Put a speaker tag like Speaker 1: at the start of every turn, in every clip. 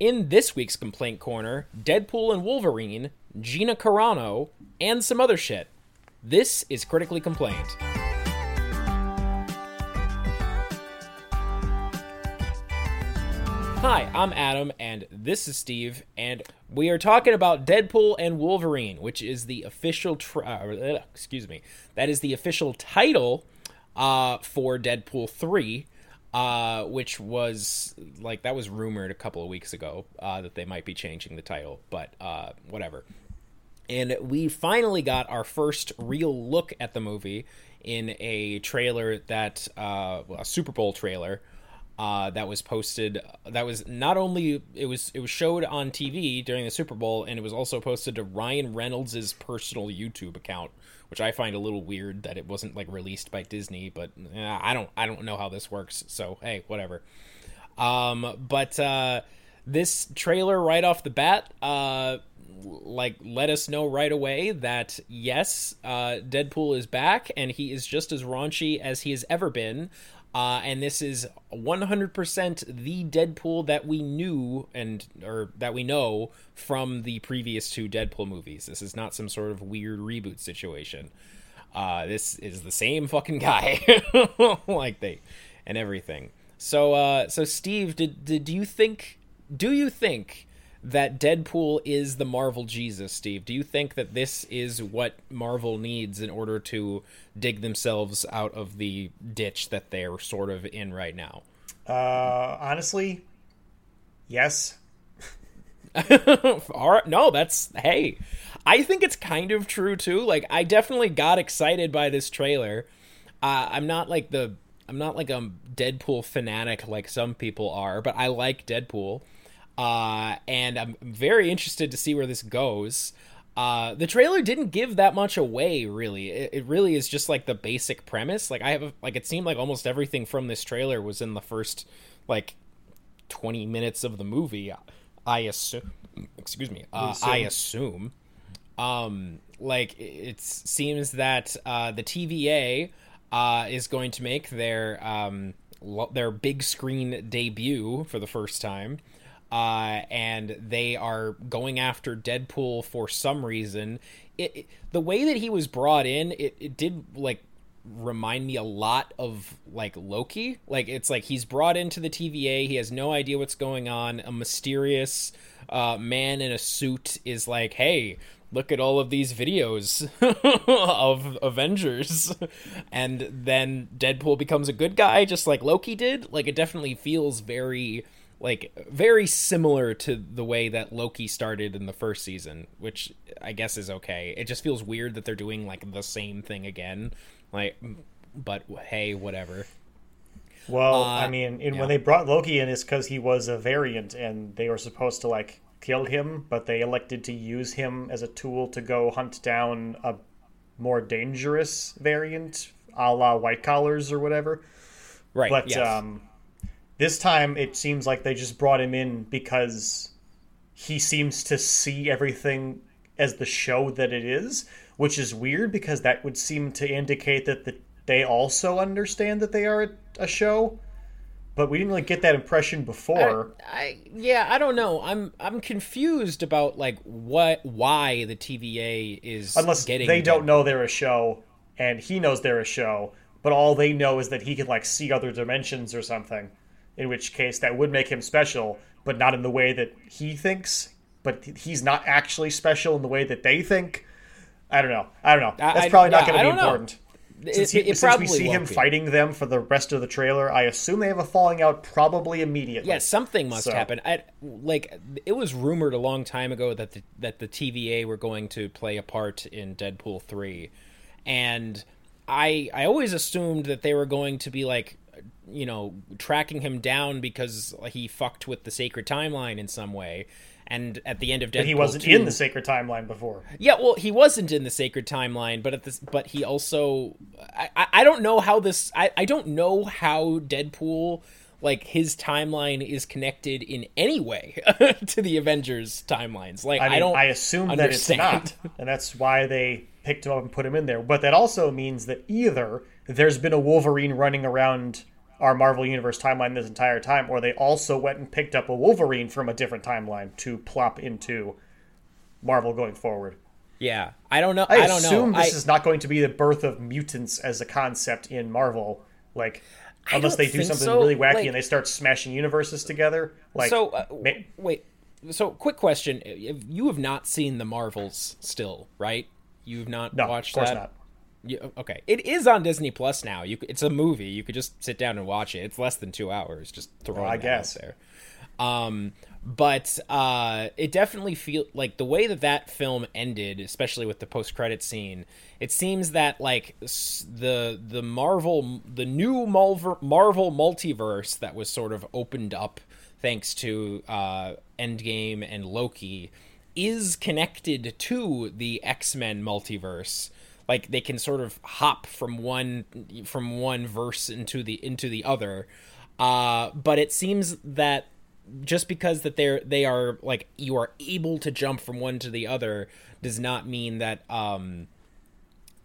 Speaker 1: In this week's Complaint Corner, Deadpool and Wolverine, Gina Carano, and some other shit. This is Critically Complained. Hi, I'm Adam, and this is Steve, and we are talking about Deadpool and Wolverine, which is the official, tra- uh, excuse me, that is the official title uh, for Deadpool three, uh, which was like that was rumored a couple of weeks ago uh, that they might be changing the title, but uh, whatever. And we finally got our first real look at the movie in a trailer that uh, a Super Bowl trailer uh, that was posted. That was not only it was it was showed on TV during the Super Bowl, and it was also posted to Ryan Reynolds' personal YouTube account, which I find a little weird that it wasn't like released by Disney. But I don't I don't know how this works. So hey, whatever. Um, but uh, this trailer right off the bat, uh, like let us know right away that yes, uh, Deadpool is back and he is just as raunchy as he has ever been. Uh, and this is 100% the Deadpool that we knew and or that we know from the previous two Deadpool movies. This is not some sort of weird reboot situation. Uh, this is the same fucking guy, like they and everything. So, uh, so Steve, did did you think? Do you think that Deadpool is the Marvel Jesus, Steve? Do you think that this is what Marvel needs in order to dig themselves out of the ditch that they're sort of in right now?
Speaker 2: Uh, honestly, yes.
Speaker 1: All right, no, that's hey. I think it's kind of true too. Like I definitely got excited by this trailer. Uh, I'm not like the I'm not like a Deadpool fanatic like some people are, but I like Deadpool. Uh, and I'm very interested to see where this goes. Uh, the trailer didn't give that much away, really. It, it, really is just like the basic premise. Like I have, a, like it seemed like almost everything from this trailer was in the first like twenty minutes of the movie. I assume. Excuse me. Uh, assume. I assume. Um, like it seems that uh, the TVA uh, is going to make their um, lo- their big screen debut for the first time uh, and they are going after Deadpool for some reason. It, it, the way that he was brought in, it, it did like remind me a lot of like Loki. Like it's like he's brought into the TVA, he has no idea what's going on. A mysterious uh, man in a suit is like, "Hey, look at all of these videos of Avengers. and then Deadpool becomes a good guy just like Loki did. Like it definitely feels very like very similar to the way that Loki started in the first season, which I guess is okay. It just feels weird that they're doing like the same thing again. Like but hey, whatever.
Speaker 2: Well, uh, I mean, in, yeah. when they brought Loki in, it's because he was a variant, and they were supposed to like kill him, but they elected to use him as a tool to go hunt down a more dangerous variant, a la white collars or whatever.
Speaker 1: Right.
Speaker 2: But
Speaker 1: yes.
Speaker 2: um, this time it seems like they just brought him in because he seems to see everything as the show that it is, which is weird because that would seem to indicate that the, they also understand that they are a, a show. But we didn't really get that impression before.
Speaker 1: I, I, yeah, I don't know. I'm I'm confused about like what why the TVA is
Speaker 2: unless they don't know they're a show and he knows they're a show, but all they know is that he can like see other dimensions or something in which case that would make him special, but not in the way that he thinks. But he's not actually special in the way that they think. I don't know. I don't know. That's I, probably not yeah, going to be important. Know. Since, he, it, it since we see him be. fighting them for the rest of the trailer, I assume they have a falling out probably immediately.
Speaker 1: Yeah, something must so. happen. I, like it was rumored a long time ago that the, that the TVA were going to play a part in Deadpool three, and I I always assumed that they were going to be like you know, tracking him down because he fucked with the sacred timeline in some way. And at the end of Deadpool, but
Speaker 2: he wasn't 2, in the sacred timeline before.
Speaker 1: Yeah, well, he wasn't in the sacred timeline, but at this, but he also, I, I don't know how this, I, I don't know how Deadpool, like his timeline is connected in any way to the Avengers timelines. Like I, mean, I don't,
Speaker 2: I assume understand. that it's not, and that's why they picked him up and put him in there. But that also means that either there's been a Wolverine running around our Marvel Universe timeline this entire time, or they also went and picked up a Wolverine from a different timeline to plop into Marvel going forward.
Speaker 1: Yeah, I don't know.
Speaker 2: I,
Speaker 1: I, don't
Speaker 2: assume
Speaker 1: know.
Speaker 2: this
Speaker 1: I,
Speaker 2: is not going to be the birth of mutants as a concept in Marvel. Like, unless they do something
Speaker 1: so.
Speaker 2: really wacky
Speaker 1: Like-
Speaker 2: and they start smashing universes together. Like,
Speaker 1: so uh,
Speaker 2: ma-
Speaker 1: wait. So quick question: You have not seen the Marvels still, right? You've not
Speaker 2: no,
Speaker 1: watched
Speaker 2: of course
Speaker 1: that.
Speaker 2: not.
Speaker 1: You, okay, it is on Disney Plus now. You, it's a movie. You could just sit down and watch it. It's less than two hours. Just throwing
Speaker 2: I
Speaker 1: that
Speaker 2: guess.
Speaker 1: out there. Um, but uh, it definitely feel like the way that that film ended, especially with the post credit scene. It seems that like the the Marvel, the new Marvel Marvel multiverse that was sort of opened up thanks to uh, Endgame and Loki is connected to the X Men multiverse like they can sort of hop from one from one verse into the into the other uh but it seems that just because that they're they are like you are able to jump from one to the other does not mean that um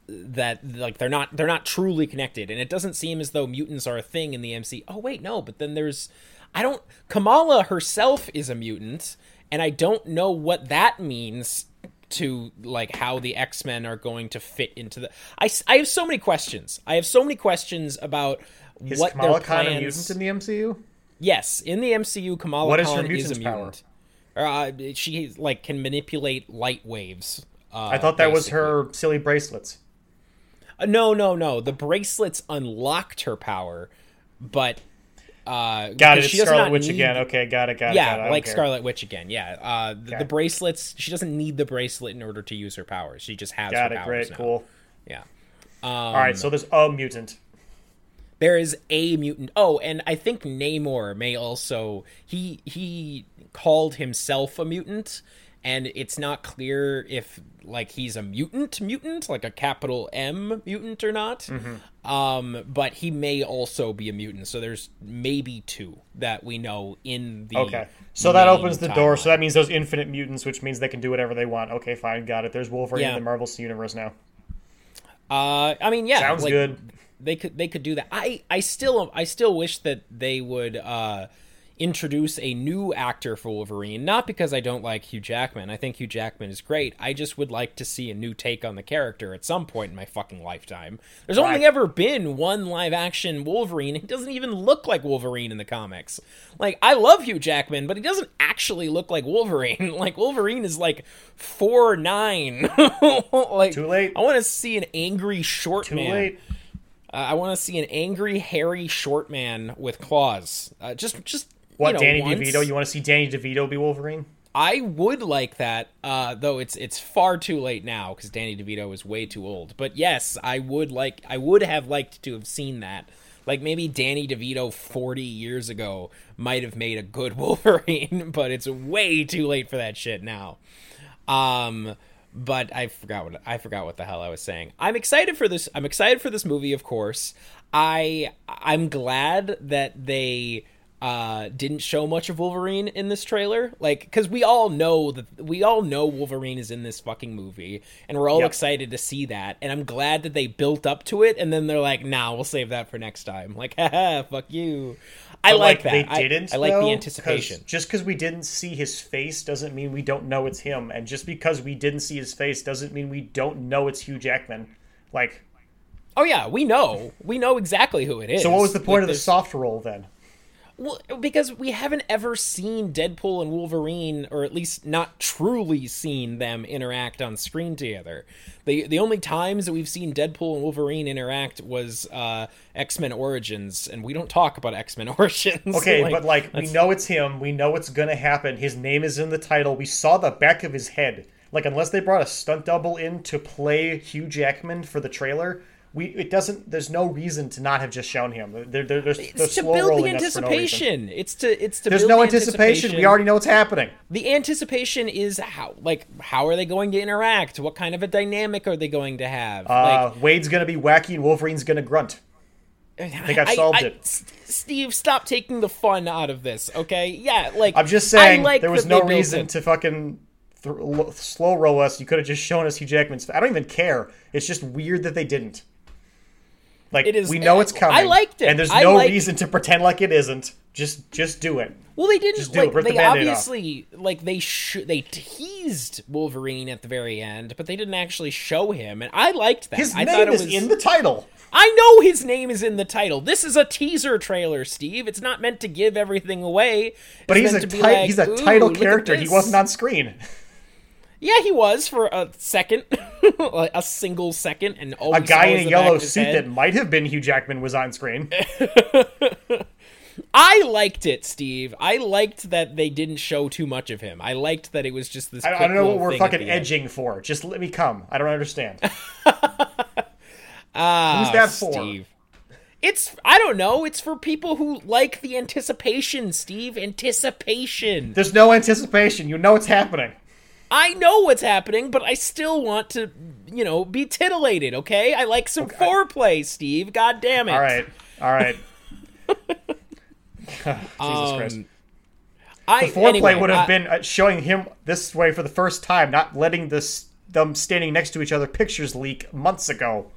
Speaker 1: that like they're not they're not truly connected and it doesn't seem as though mutants are a thing in the MC. Oh wait, no, but then there's I don't Kamala herself is a mutant and I don't know what that means to like how the X-Men are going to fit into the I, I have so many questions. I have so many questions about
Speaker 2: Is
Speaker 1: what
Speaker 2: Kamala
Speaker 1: their
Speaker 2: Khan
Speaker 1: plans
Speaker 2: a mutant in the MCU?
Speaker 1: Yes, in the MCU, Kamala
Speaker 2: What is her
Speaker 1: Khan is a
Speaker 2: mutant's power?
Speaker 1: mutant. Uh, she like can manipulate light waves. Uh,
Speaker 2: I thought that was her silly bracelets.
Speaker 1: Uh, no, no, no. The bracelets unlocked her power, but uh,
Speaker 2: Got it.
Speaker 1: She
Speaker 2: Scarlet Witch
Speaker 1: need-
Speaker 2: again. Okay, got it. Got it. got it.
Speaker 1: Yeah, like
Speaker 2: care.
Speaker 1: Scarlet Witch again. Yeah, uh, the,
Speaker 2: Okay.
Speaker 1: the bracelets. She doesn't need the bracelet in order to use her powers. She just has
Speaker 2: Got
Speaker 1: her
Speaker 2: it.
Speaker 1: powers
Speaker 2: Great.
Speaker 1: now.
Speaker 2: Cool.
Speaker 1: Yeah. Um,
Speaker 2: All right. So there's a mutant.
Speaker 1: there is a mutant. Oh, and I think Namor may also he he called himself a mutant, and it's not clear if like he's a mutant mutant, like a capital M mutant or not.
Speaker 2: Mm-hmm.
Speaker 1: Um, but he may also be a mutant. So there's maybe two that we know in the
Speaker 2: Okay. So that opens the door. So that means those infinite mutants, which means they can do whatever they want. Okay, fine. Got it. There's Wolverine
Speaker 1: Yeah.
Speaker 2: in the Marvel universe now.
Speaker 1: Uh, I mean, yeah,
Speaker 2: Sounds
Speaker 1: like,
Speaker 2: good.
Speaker 1: They could they could do that. I I still I still wish that they would uh introduce a new actor for Wolverine. Not because I don't like Hugh Jackman. I think Hugh Jackman is great. I just would like to see a new take on the character at some point in my fucking lifetime. There's only ever been one live action Wolverine. He doesn't even look like Wolverine in the comics. Like I love Hugh Jackman, but he doesn't actually look like Wolverine. like Wolverine is like four nine. like
Speaker 2: Too late.
Speaker 1: I want to see an angry short
Speaker 2: Too
Speaker 1: man.
Speaker 2: late.
Speaker 1: Uh, I want to see an angry, hairy, short man with claws. Uh, just, just
Speaker 2: What,
Speaker 1: you know,
Speaker 2: Danny
Speaker 1: once.
Speaker 2: DeVito? You want to see Danny DeVito be Wolverine?
Speaker 1: I would like that, uh, though it's it's far too late now because Danny DeVito is way too old. But yes, I would like, I would have liked to have seen that. Like maybe Danny DeVito forty years ago might have made a good Wolverine, but it's way too late for that shit now. Um, but I forgot what I forgot what the hell I was saying. I'm excited for this. I'm excited for this movie, of course. I I'm glad that they uh didn't show much of Wolverine in this trailer like cuz we all know that we all know Wolverine is in this fucking movie and we're all
Speaker 2: Yep.
Speaker 1: excited to see that and I'm glad that they built up to it and then they're like nah we'll save that for next time like haha fuck you I
Speaker 2: But,
Speaker 1: like, that
Speaker 2: They
Speaker 1: I-
Speaker 2: didn't.
Speaker 1: I, like
Speaker 2: though,
Speaker 1: the
Speaker 2: 'cause
Speaker 1: anticipation
Speaker 2: Just because we didn't see his face doesn't mean we don't know it's him, and just because we didn't see his face doesn't mean we don't know it's Hugh Jackman. Like,
Speaker 1: oh yeah we know we know exactly who it is
Speaker 2: so what was the
Speaker 1: Like,
Speaker 2: point of the soft roll then?
Speaker 1: Well, because we haven't ever seen Deadpool and Wolverine, or at least not truly seen them interact on screen together. The the only times that we've seen Deadpool and Wolverine interact was uh, X Men Origins, and we don't talk about X Men Origins.
Speaker 2: Okay, but like we know it's him. We know it's gonna happen. His name is in the title. We saw the back of his head. Like unless they brought a stunt double in to play Hugh Jackman for the trailer, we it doesn't. There's no reason to not have just shown him. They're they're, they're, they're
Speaker 1: it's to
Speaker 2: slow
Speaker 1: build the
Speaker 2: for no
Speaker 1: anticipation. it's to it's to
Speaker 2: There's no
Speaker 1: the
Speaker 2: anticipation. We already know what's happening.
Speaker 1: the anticipation is how like how are they going to interact? What kind of a dynamic are they going to have?
Speaker 2: Uh, Wade's gonna be wacky and Wolverine's gonna grunt.
Speaker 1: I
Speaker 2: think I've solved it.
Speaker 1: S- Steve, stop taking the fun out of this, okay? Yeah, like
Speaker 2: I'm just saying
Speaker 1: like
Speaker 2: there was no reason
Speaker 1: it.
Speaker 2: to fucking th- slow roll us. You could have just shown us Hugh Jackman's. I don't even care. It's just weird that they didn't. Like
Speaker 1: It is-
Speaker 2: we know it's coming.
Speaker 1: I liked it.
Speaker 2: and there's no
Speaker 1: liked-
Speaker 2: reason to pretend like it isn't. Just just do it.
Speaker 1: Well, they didn't
Speaker 2: Just do it.
Speaker 1: like
Speaker 2: Rip
Speaker 1: they
Speaker 2: off.
Speaker 1: obviously like they sh- they teased Wolverine at the very end, but they didn't actually show him, and I liked that.
Speaker 2: His
Speaker 1: I
Speaker 2: name
Speaker 1: thought it
Speaker 2: is
Speaker 1: was
Speaker 2: in the title.
Speaker 1: I know his name is in the title. This is a teaser trailer, Steve. It's not meant to give everything away.
Speaker 2: But he's a ti-
Speaker 1: like,
Speaker 2: he's a title character. He wasn't on screen.
Speaker 1: Yeah, he was for a second, like a single second, and all
Speaker 2: A guy in a yellow suit
Speaker 1: head.
Speaker 2: that might have been Hugh Jackman was on screen.
Speaker 1: I liked it, Steve. I liked that they didn't show too much of him. I liked that it was just this.
Speaker 2: I, I don't know what we're fucking
Speaker 1: the end.
Speaker 2: edging for. Just let me come. I don't understand.
Speaker 1: Ah,
Speaker 2: Who's that for?
Speaker 1: Steve. It's I don't know. It's for people who like the anticipation, Steve. Anticipation.
Speaker 2: There's no anticipation. You know it's happening.
Speaker 1: I know what's happening, but I still want to, you know, be titillated. Okay, I like some foreplay, Steve. God damn it!
Speaker 2: All right. All right. Jesus
Speaker 1: Um,
Speaker 2: Christ.
Speaker 1: I
Speaker 2: Foreplay
Speaker 1: anyway,
Speaker 2: would have
Speaker 1: I-
Speaker 2: been uh, showing him this way for the first time, not letting this them standing next to each other pictures leak months ago.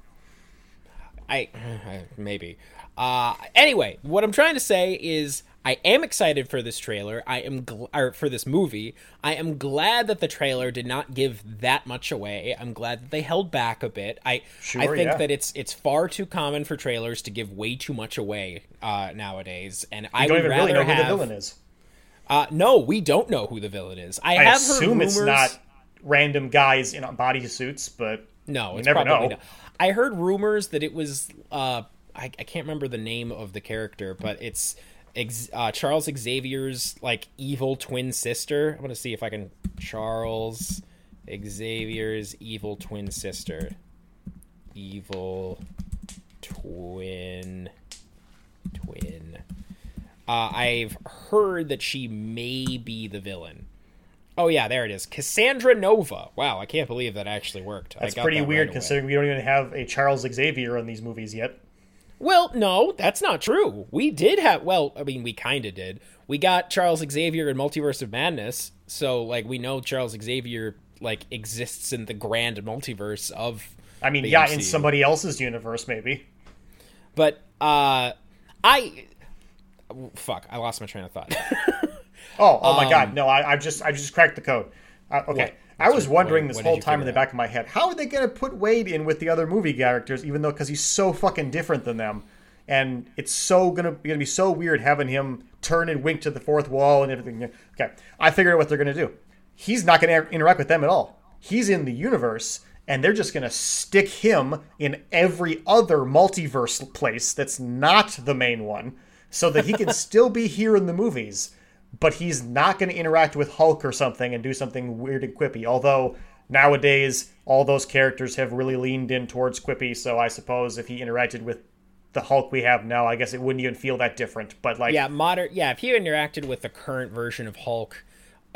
Speaker 1: I maybe. Uh, anyway, what I'm trying to say is I am excited for this trailer. I am gl- or for this movie. I am glad that the trailer did not give that much away. I'm glad that they held back a bit. I I think
Speaker 2: yeah.
Speaker 1: that it's it's far too common for trailers to give way too much away uh, nowadays, and I
Speaker 2: don't
Speaker 1: would
Speaker 2: even
Speaker 1: rather
Speaker 2: really know
Speaker 1: have.
Speaker 2: who the villain is.
Speaker 1: Uh, no, we don't know who the villain is. I,
Speaker 2: I
Speaker 1: have
Speaker 2: assume
Speaker 1: heard
Speaker 2: it's not random guys in body suits, but
Speaker 1: No,
Speaker 2: You
Speaker 1: it's
Speaker 2: never know.
Speaker 1: not. I heard rumors that it was. Uh, I, I can't remember the name of the character, but it's uh, Charles Xavier's like evil twin sister. I'm gonna see if I can. Charles Xavier's evil twin sister. Evil twin. Twin. Uh, I've heard that she may be the villain. Oh yeah, there it is. Cassandra Nova. Wow, I can't believe that actually worked. I got
Speaker 2: pretty
Speaker 1: that
Speaker 2: weird
Speaker 1: right
Speaker 2: considering we don't even have a Charles Xavier in these movies yet.
Speaker 1: Well, no, that's not true. We did have. Well, I mean, we kind of did. We got Charles Xavier in Multiverse of Madness, so like we know Charles Xavier like exists in the grand multiverse of.
Speaker 2: I mean, yeah, in somebody else's universe, maybe.
Speaker 1: But uh, I. Fuck! I lost my train of thought.
Speaker 2: Oh, oh my
Speaker 1: Um,
Speaker 2: God! No, I, I just, I just cracked the code. Uh, okay,
Speaker 1: What?
Speaker 2: I was wondering this whole time in the back of my head, how are they going to put Wade in with the other movie characters? Even though, because he's so fucking different than them, and it's so gonna, gonna be so weird having him turn and wink to the fourth wall and everything. Okay, I figured out what they're gonna do. He's not gonna interact with them at all. He's in the universe. And they're just going to stick him in every other multiverse place that's not the main one so that he can still be here in the movies but he's not going to interact with Hulk or something and do something weird and quippy. Although nowadays all those characters have really leaned in towards quippy, so I suppose if he interacted with the Hulk we have now, I guess it wouldn't even feel that different. But like,
Speaker 1: yeah, modern. Yeah, if he interacted with the current version of Hulk,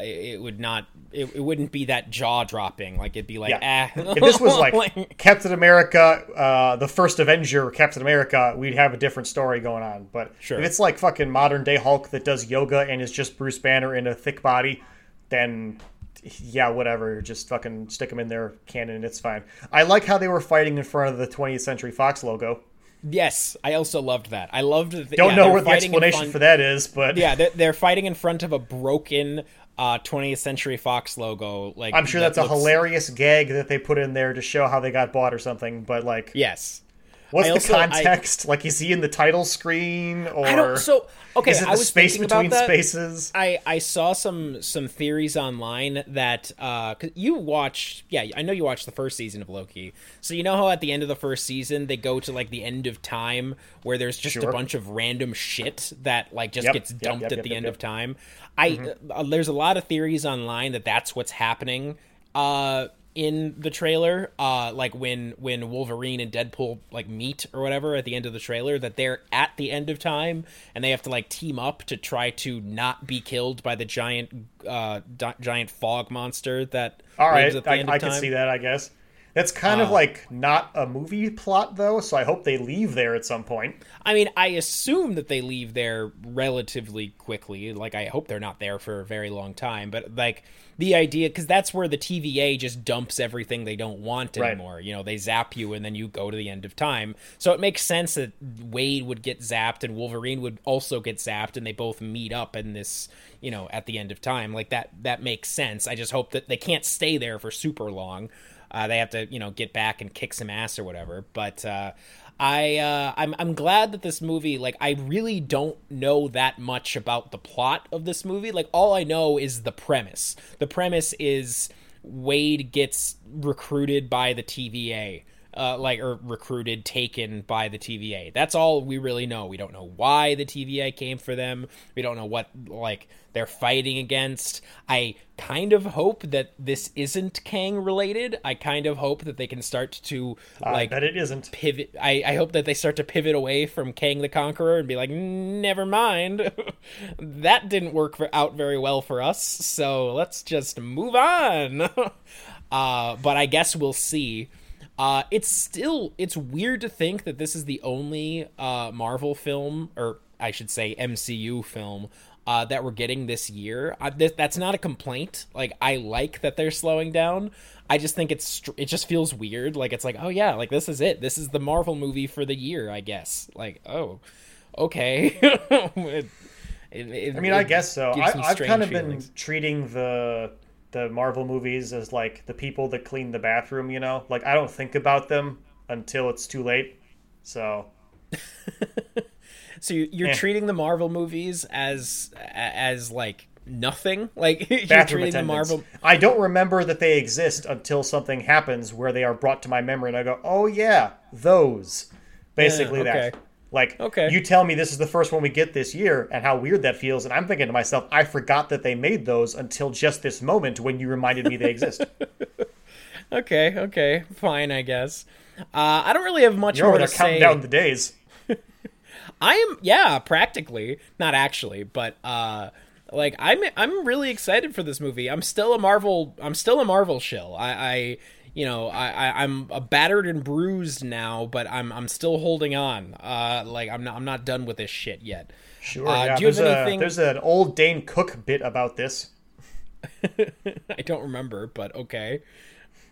Speaker 1: it, it would not. It, it wouldn't be that jaw dropping. Like it'd be like,
Speaker 2: yeah.
Speaker 1: ah.
Speaker 2: if this was like Captain America, uh, the first Avenger, Captain America, we'd have a different story going on. But
Speaker 1: Sure.
Speaker 2: if it's like fucking modern day Hulk that does yoga and is just Bruce Banner in a thick body, then yeah, whatever. Just fucking stick him in their canon. It's fine. I like how they were fighting in front of the 20th Century Fox logo.
Speaker 1: yes, I also loved that. I loved. The,
Speaker 2: Don't
Speaker 1: yeah,
Speaker 2: know what the explanation
Speaker 1: front-
Speaker 2: for that is, but
Speaker 1: Yeah, they're, they're fighting in front of a broken uh, 20th Century Fox logo. Like
Speaker 2: I'm sure
Speaker 1: that
Speaker 2: that's a hilarious gag that they put in there to show how they got bought or something. But like,
Speaker 1: Yes.
Speaker 2: What's
Speaker 1: I
Speaker 2: the
Speaker 1: also- I-
Speaker 2: context? like, is he in the title screen or
Speaker 1: I don't. So okay,
Speaker 2: is it
Speaker 1: I
Speaker 2: the
Speaker 1: was
Speaker 2: space between spaces?
Speaker 1: I, I saw some some theories online that uh 'cause you watch. yeah I know you watched the first season of Loki so you know how at the end of the first season they go to like the end of time where there's just
Speaker 2: Sure.
Speaker 1: a bunch of random shit that like just
Speaker 2: Yep,
Speaker 1: gets dumped
Speaker 2: yep,
Speaker 1: at
Speaker 2: yep,
Speaker 1: the
Speaker 2: yep,
Speaker 1: end of time I uh, there's a lot of theories online that that's what's happening uh in the trailer uh like when when wolverine and deadpool like meet or whatever at the end of the trailer that they're at the end of time and they have to like team up to try to not be killed by the giant uh di- giant fog monster that
Speaker 2: All right,
Speaker 1: lives at the
Speaker 2: I,
Speaker 1: end
Speaker 2: I can see that. I guess. That's kind of um, like not a movie plot though, so I hope they leave there at some point.
Speaker 1: I mean, I assume that they leave there relatively quickly. Like, I hope they're not there for a very long time. But like the idea, because that's where the TVA just dumps everything they don't want
Speaker 2: Right.
Speaker 1: anymore. You know, they zap you and then you go to the end of time. So it makes sense that Wade would get zapped and Wolverine would also get zapped, and they both meet up in this. You know, at the end of time, like that. That makes sense. I just hope that they can't stay there for super long. Uh, they have to, you know, get back and kick some ass or whatever. But uh, I, uh, I'm, I'm glad that this movie, like, I really don't know that much about the plot of this movie. Like, all I know is the premise. The premise is Wade gets recruited by the TVA. Uh, like or recruited, taken by the TVA. That's all we really know. We don't know why the TVA came for them. We don't know what like they're fighting against. I kind of hope that this isn't Kang related. I kind of hope that they can start to like
Speaker 2: that it isn't.
Speaker 1: pivot. I, I hope that they start to pivot away from Kang the Conqueror and be like, never mind, that didn't work for, out very well for us. So let's just move on. uh, but I guess we'll see. Uh, it's still it's weird to think that this is the only uh, Marvel film, or I should say MCU film, uh, that we're getting this year. Uh, th- that's not a complaint. Like I like that they're slowing down. I just think it's str- it just feels weird. Like it's like oh yeah, like this is it. This is the Marvel movie for the year, I guess. Like oh, okay. It- it-
Speaker 2: I mean, I guess so. I, I've kind of
Speaker 1: feelings.
Speaker 2: been treating the the Marvel movies as like the people that clean the bathroom. You know, like I don't think about them until it's too late. So
Speaker 1: So you- you're
Speaker 2: Eh.
Speaker 1: treating the Marvel movies as as like nothing. Like you're
Speaker 2: bathroom
Speaker 1: treating the. Marvel.
Speaker 2: I don't remember that they exist until something happens where they are brought to my memory, and I go, "Oh yeah, those." Basically,
Speaker 1: Yeah, okay.
Speaker 2: that. Like,
Speaker 1: Okay.
Speaker 2: you tell me this is the first one we get this year, and how weird that feels, and I'm thinking to myself, I forgot that they made those until just this moment when you reminded me they exist.
Speaker 1: Okay, okay, fine, I guess. Uh, I don't really have much
Speaker 2: You're
Speaker 1: more to
Speaker 2: there counting down the days.
Speaker 1: I am, yeah, practically, not actually, but uh, like I'm, I'm really excited for this movie. I'm still a Marvel, I'm still a Marvel shill. I, I you know, I, I, I'm a battered and bruised now, but I'm, I'm still holding on. Uh, like I'm not, I'm not done with this shit yet.
Speaker 2: Sure.
Speaker 1: Uh,
Speaker 2: yeah,
Speaker 1: do you have
Speaker 2: there's, a-
Speaker 1: anything-
Speaker 2: there's an old Dane Cook bit about this.
Speaker 1: I don't remember, but okay.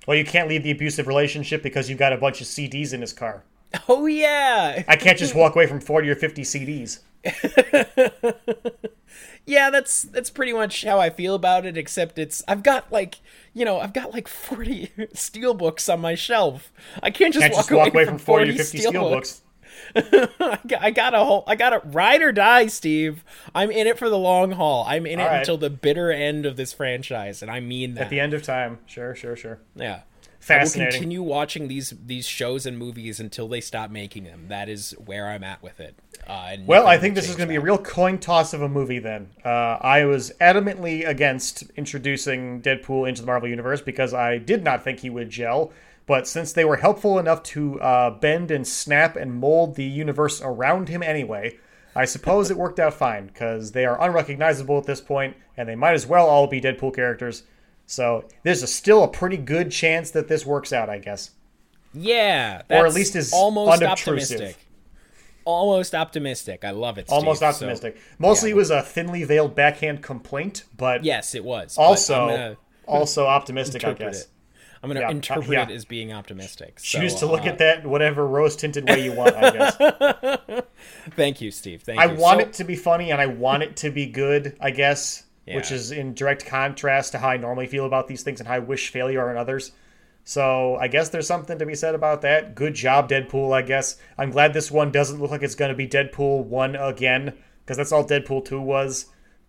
Speaker 2: Well, you can't leave the abusive relationship because you've got a bunch of CDs in his car.
Speaker 1: Oh yeah,
Speaker 2: I can't just walk away from 40 or 50 CDs.
Speaker 1: yeah. That's that's pretty much how I feel about it. Except it's I've got like you know I've got like forty steelbooks on my shelf. I can't just,
Speaker 2: Can't
Speaker 1: walk,
Speaker 2: just walk
Speaker 1: away
Speaker 2: away from 40 or 50
Speaker 1: steelbooks.
Speaker 2: steelbooks.
Speaker 1: I got, I got a whole, I got a ride or die, Steve. I'm in it for the long haul. I'm in it
Speaker 2: All right.
Speaker 1: until the bitter end of this franchise, and I mean that.
Speaker 2: At the end of time. Sure, sure, sure.
Speaker 1: yeah. I will continue watching these these shows and movies until they stop making them. That is where I'm at with it. Uh,
Speaker 2: Well, I think this is going to be a real coin toss of a movie then. Uh, I was adamantly against introducing Deadpool into the Marvel Universe because I did not think he would gel. But since they were helpful enough to uh, bend and snap and mold the universe around him anyway, I suppose it worked out fine because they are unrecognizable at this point and they might as well all be Deadpool characters. So there's a, still a pretty good chance that this works out, I guess.
Speaker 1: Yeah,
Speaker 2: Or at least is
Speaker 1: almost
Speaker 2: unobtrusive.
Speaker 1: optimistic. Almost optimistic. I love it.
Speaker 2: Almost
Speaker 1: Steve. So,
Speaker 2: optimistic. Mostly
Speaker 1: yeah.
Speaker 2: it was a thinly veiled backhand complaint, but
Speaker 1: yes, it was.
Speaker 2: also also optimistic, I guess.
Speaker 1: It. I'm gonna
Speaker 2: Yeah, uh,
Speaker 1: interpret
Speaker 2: yeah.
Speaker 1: it as being optimistic.
Speaker 2: Choose
Speaker 1: So,
Speaker 2: to look
Speaker 1: uh,
Speaker 2: at that whatever rose tinted way you want, I guess.
Speaker 1: Thank you, Steve. Thank
Speaker 2: I
Speaker 1: you.
Speaker 2: want
Speaker 1: So-
Speaker 2: it to be funny and I want it to be good, I guess, which is in direct contrast to how I normally feel about these things and how I wish failure on others. So I guess there's something to be said about that. Good job, Deadpool, I guess. I'm glad this one doesn't look like it's going to be Deadpool 1 again, because that's all Deadpool 2 was.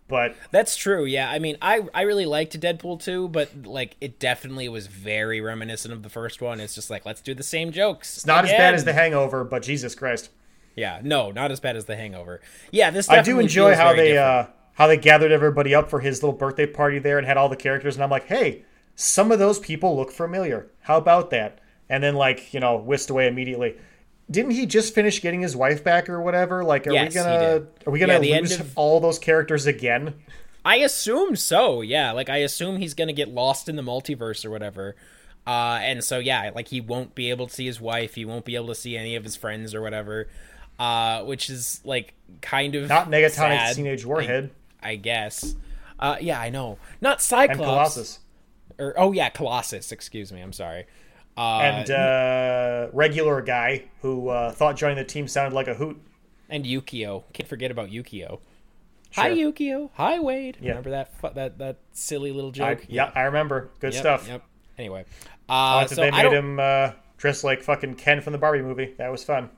Speaker 2: But
Speaker 1: That's true. Yeah, I mean, I I really liked Deadpool 2, but like it definitely was very reminiscent of the first one. It's just like let's do the same jokes.
Speaker 2: it's not as bad as The Hangover, but Jesus Christ.
Speaker 1: Yeah, no, not as bad as The Hangover. Yeah, this
Speaker 2: I do enjoy how they uh, how they gathered everybody up for his little birthday party there and had all the characters, and I'm like, hey, some of those people look familiar. How about that? And then like you know whisked away immediately. Didn't he just finish getting his wife back or whatever? Like, are
Speaker 1: Yes,
Speaker 2: we gonna are we gonna
Speaker 1: Yeah,
Speaker 2: lose
Speaker 1: of-
Speaker 2: all those characters again?
Speaker 1: I assume so. Yeah, like I assume he's gonna get lost in the multiverse or whatever. Uh, and so yeah, like he won't be able to see his wife, he won't be able to see any of his friends or whatever. Uh, which is like kind of
Speaker 2: Not Negasonic's
Speaker 1: sad,
Speaker 2: Teenage Warhead
Speaker 1: I, I guess. Uh, yeah, I know. Not Cyclops. and.
Speaker 2: Colossus.
Speaker 1: Or oh yeah, Colossus. Excuse me. I'm sorry. Uh,
Speaker 2: and uh, regular guy who uh, thought joining the team sounded like a hoot.
Speaker 1: and Yukio. Can't forget about Yukio. Hi Yukio. Hi Wade.
Speaker 2: Yeah.
Speaker 1: Remember that that that silly little
Speaker 2: I,
Speaker 1: joke?
Speaker 2: yeah, I remember. Good
Speaker 1: Yep,
Speaker 2: stuff.
Speaker 1: Yep. Anyway, uh, so
Speaker 2: they made him uh, dress like fucking Ken from the Barbie movie. That was fun.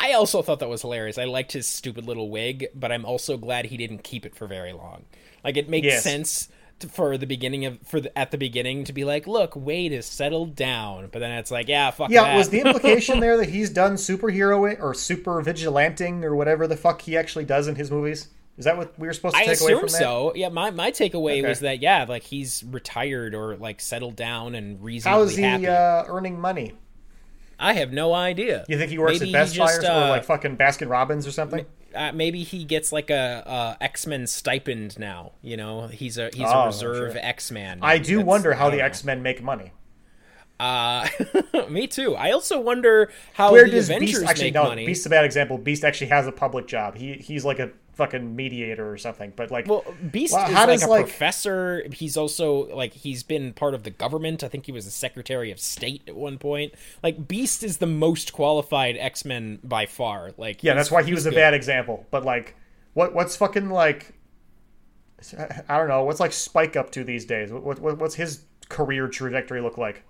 Speaker 1: I also thought that was hilarious. I liked his stupid little wig, but I'm also glad he didn't keep it for very long. Like it makes
Speaker 2: Yes.
Speaker 1: sense to, for the beginning of for the, at the beginning to be like, look, Wade is settled down, but then it's like, yeah, fuck
Speaker 2: Yeah,
Speaker 1: that.
Speaker 2: was the implication there that he's done superhero or super vigilanting or whatever the fuck he actually does in his movies? Is that what we were supposed to
Speaker 1: I
Speaker 2: take away from that?
Speaker 1: so. Yeah, my, my takeaway
Speaker 2: Okay.
Speaker 1: was that yeah, like he's retired or like settled down and reasonably
Speaker 2: How is he
Speaker 1: happy.
Speaker 2: uh, earning money?
Speaker 1: I have no idea.
Speaker 2: You think he works
Speaker 1: Maybe
Speaker 2: at Best Buy or
Speaker 1: uh,
Speaker 2: like fucking Baskin Robbins or something?
Speaker 1: uh, maybe he gets like a, a X Men stipend now. You know, he's a he's
Speaker 2: Oh,
Speaker 1: a reserve
Speaker 2: sure.
Speaker 1: X Man.
Speaker 2: I do wonder how the X Men make money.
Speaker 1: Uh, me too. I also wonder how
Speaker 2: Where
Speaker 1: the
Speaker 2: does
Speaker 1: Avengers
Speaker 2: Beast actually
Speaker 1: make
Speaker 2: no?
Speaker 1: money.
Speaker 2: Beast's a bad example. Beast actually has a public job. He he's like a fucking mediator or something. But like,
Speaker 1: Well, Beast
Speaker 2: Well,
Speaker 1: is
Speaker 2: how
Speaker 1: like
Speaker 2: does,
Speaker 1: a
Speaker 2: like-
Speaker 1: professor. He's also like he's been part of the government. I think he was the Secretary of State at one point. Like Beast is the most qualified X Men by far. Like
Speaker 2: yeah, that's why he
Speaker 1: he's
Speaker 2: was a
Speaker 1: good.
Speaker 2: bad example. But like, what what's fucking like? I don't know. What's like Spike up to these days? What, what what's his career trajectory look like?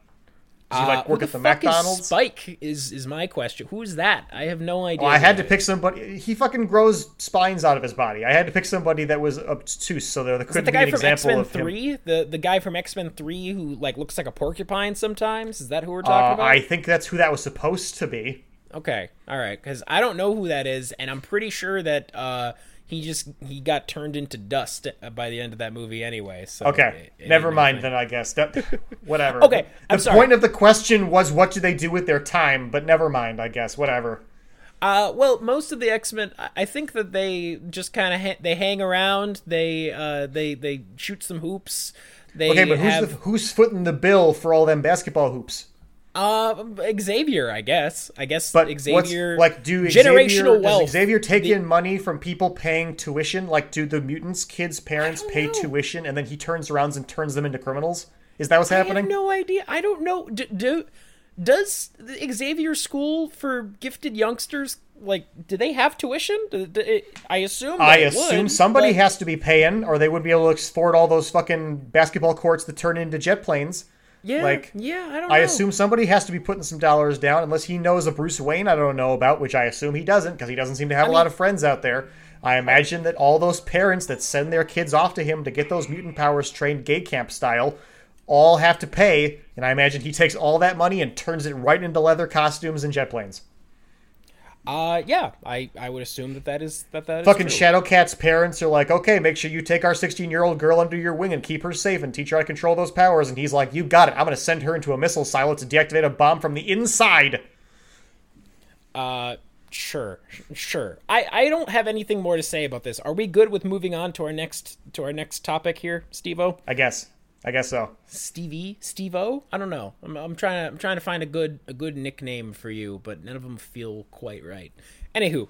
Speaker 2: Does he
Speaker 1: Uh,
Speaker 2: like
Speaker 1: who
Speaker 2: work
Speaker 1: the
Speaker 2: at the
Speaker 1: fuck is
Speaker 2: McDonald's?
Speaker 1: Spike is is my question. Who's that? I have no idea.
Speaker 2: Well, I had to
Speaker 1: is.
Speaker 2: pick somebody. He fucking grows spines out of his body. I had to pick somebody that was obtuse, so there
Speaker 1: Is that
Speaker 2: couldn't
Speaker 1: the
Speaker 2: be an
Speaker 1: guy from X-Men
Speaker 2: of him.
Speaker 1: Three? The the guy from X Men Three who like looks like a porcupine sometimes. Is that who we're talking
Speaker 2: Uh,
Speaker 1: about?
Speaker 2: I think that's who that was supposed to be.
Speaker 1: Okay, all right, because I don't know who that is, and I'm pretty sure that uh, he just he got turned into dust by the end of that movie anyway. So
Speaker 2: Okay,
Speaker 1: it- it
Speaker 2: never mind then. I guess that whatever.
Speaker 1: Okay,
Speaker 2: the
Speaker 1: I'm sorry.
Speaker 2: point of the question was what do they do with their time? But never mind. I guess whatever.
Speaker 1: Uh, well, most of the X Men, I think that they just kind of ha- they hang around. They uh, they they shoot some hoops. They
Speaker 2: Okay, but who's
Speaker 1: have
Speaker 2: the, who's footing the bill for all them basketball hoops?
Speaker 1: Uh Xavier, I guess. I guess
Speaker 2: But
Speaker 1: Xavier
Speaker 2: like, do
Speaker 1: generational
Speaker 2: Xavier,
Speaker 1: wealth.
Speaker 2: Does Xavier take in money from people paying tuition? Like, do the mutants' kids' parents pay
Speaker 1: know.
Speaker 2: tuition, and then he turns around and turns them into criminals? Is that what's
Speaker 1: I
Speaker 2: happening?
Speaker 1: have no idea. I don't know. Do, do does the Xavier School for gifted youngsters like? Do they have tuition? Do, do I assume.
Speaker 2: I assume
Speaker 1: would,
Speaker 2: somebody
Speaker 1: but-
Speaker 2: has to be paying, or they wouldn't be able to afford all those fucking basketball courts that turn into jet planes.
Speaker 1: Yeah,
Speaker 2: like,
Speaker 1: yeah. I don't. Know.
Speaker 2: I
Speaker 1: know.
Speaker 2: assume somebody has to be putting some dollars down, unless he knows a Bruce Wayne I don't know about, which I assume he doesn't, because he doesn't seem to have a lot of friends out there. I imagine that all those parents that send their kids off to him to get those mutant powers trained gay camp style all have to pay, and I imagine he takes all that money and turns it right into leather costumes and jet planes.
Speaker 1: Uh, yeah. I I would assume that that is that that is
Speaker 2: Fucking
Speaker 1: true.
Speaker 2: Shadowcat's parents are like, okay, make sure you take our 16 year old girl under your wing and keep her safe and teach her how to control those powers. And he's like, you got it. I'm going to send her into a missile silo to deactivate a bomb from the inside.
Speaker 1: Uh, sure, sure. I I don't have anything more to say about this. Are we good with moving on to our next to our next topic here, Stevo?
Speaker 2: I guess. I guess so.
Speaker 1: Stevie, Stevo. I don't know. I'm, I'm trying to I'm trying to find a good a good nickname for you, but none of them feel quite right. Anywho,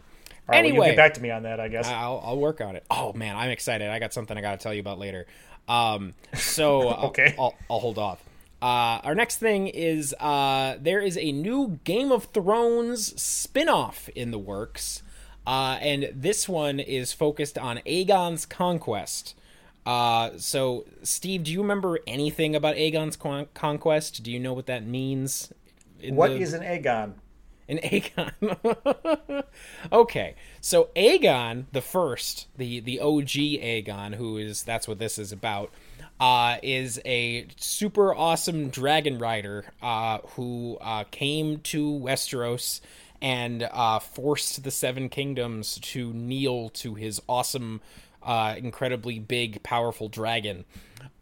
Speaker 2: right, well,
Speaker 1: anyway,
Speaker 2: get back to me on that, I guess.
Speaker 1: I'll I'll work on it. Oh man, I'm excited. I got something I got to tell you about later. Um, so I'll-
Speaker 2: Okay.
Speaker 1: I'll, I'll hold off. Uh, our next thing is uh, there is a new Game of Thrones spin-off in the works, uh, and this one is focused on Aegon's conquest. Uh, so, Steve, do you remember anything about Aegon's con- conquest? Do you know what that means?
Speaker 2: What
Speaker 1: the-
Speaker 2: is an Aegon?
Speaker 1: an Aegon. okay, so Aegon the first, the the OG Aegon, who is that's what this is about, uh, is a super awesome dragon rider uh, who uh, came to Westeros and uh, forced the Seven Kingdoms to kneel to his awesome, uh, incredibly big, powerful dragon.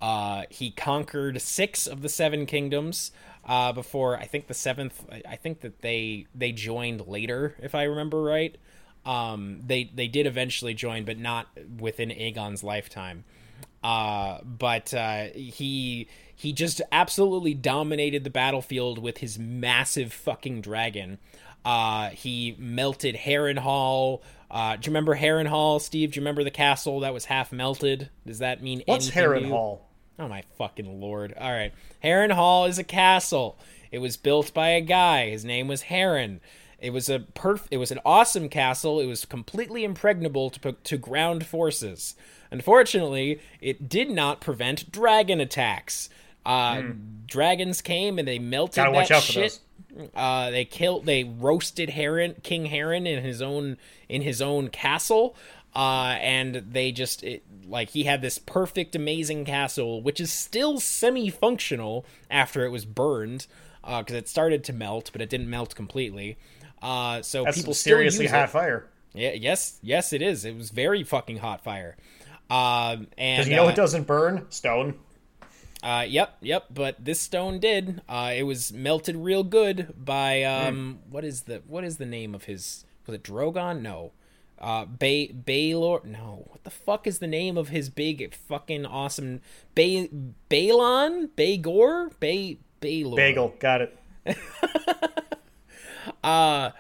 Speaker 1: Uh, he conquered six of the Seven Kingdoms uh, before I think the seventh. I- think that they they joined later, if I remember right. Um, they they did eventually join, but not within Aegon's lifetime. Uh, but uh, he he just absolutely dominated the battlefield with his massive fucking dragon. Uh, he melted Harrenhal. Uh, do you remember Harrenhal, Steve? Do you remember the castle that was half melted? Does that mean
Speaker 2: What's
Speaker 1: anything you?
Speaker 2: Harrenhal?
Speaker 1: Oh my fucking lord! All right, Harrenhal is a castle. It was built by a guy. His name was Harren. It was a perf- It was an awesome castle. It was completely impregnable to to ground forces. Unfortunately, it did not prevent dragon attacks. Uh, Dragons came and they melted.
Speaker 2: Gotta
Speaker 1: that
Speaker 2: watch out for
Speaker 1: shit. Uh, they killed, they roasted Harren, King Harren in his own in his own castle, uh, and they just it, like he had this perfect, amazing castle, which is still semi-functional after it was burned, because it started to melt, but it didn't melt completely. Uh, so
Speaker 2: That's
Speaker 1: people
Speaker 2: seriously hot
Speaker 1: it.
Speaker 2: fire.
Speaker 1: Yeah, yes, yes, it is. It was very fucking hot fire. Um, and
Speaker 2: you know
Speaker 1: uh,
Speaker 2: it doesn't burn? Stone.
Speaker 1: Uh, yep, yep. But this stone did. Uh, it was melted real good by um, what is the what is the name of his? Was it Drogon? No. Uh, Bay Baylor? No. What the fuck is the name of his big fucking awesome Bay Balon? Baygor? Bay Baylor?
Speaker 2: Bagel. Got it.
Speaker 1: Uh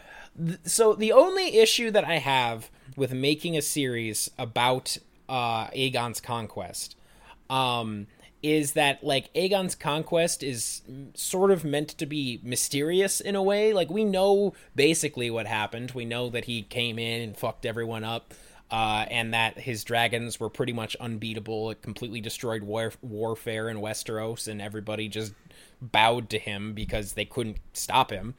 Speaker 1: so the only issue that I have with making a series about uh, Aegon's conquest um, is that like Aegon's conquest is sort of meant to be mysterious in a way. Like we know basically what happened. We know that he came in and fucked everyone up. Uh, and that his dragons were pretty much unbeatable. It completely destroyed war- warfare in Westeros, and everybody just bowed to him because they couldn't stop him.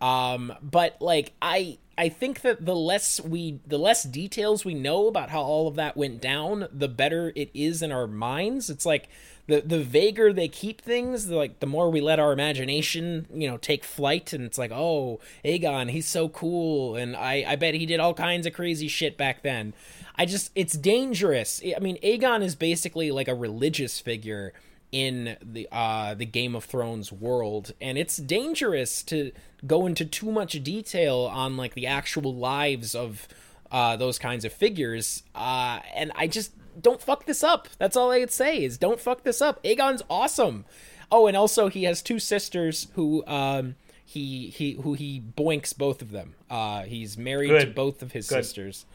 Speaker 1: Um, but like I I think that the less we the less details we know about how all of that went down, the better it is in our minds. It's like the the vaguer they keep things, like the more we let our imagination, you know, take flight and it's like, "Oh, Aegon, he's so cool." And I I bet he did all kinds of crazy shit back then. I just it's dangerous. I mean, Aegon is basically like a religious figure in the uh the Game of Thrones world and it's dangerous to go into too much detail on like the actual lives of uh those kinds of figures uh and I just don't fuck this up that's all I'd say is don't fuck this up Aegon's awesome oh and also he has two sisters who um he he who he boinks both of them uh he's married to both of his
Speaker 2: Good.
Speaker 1: sisters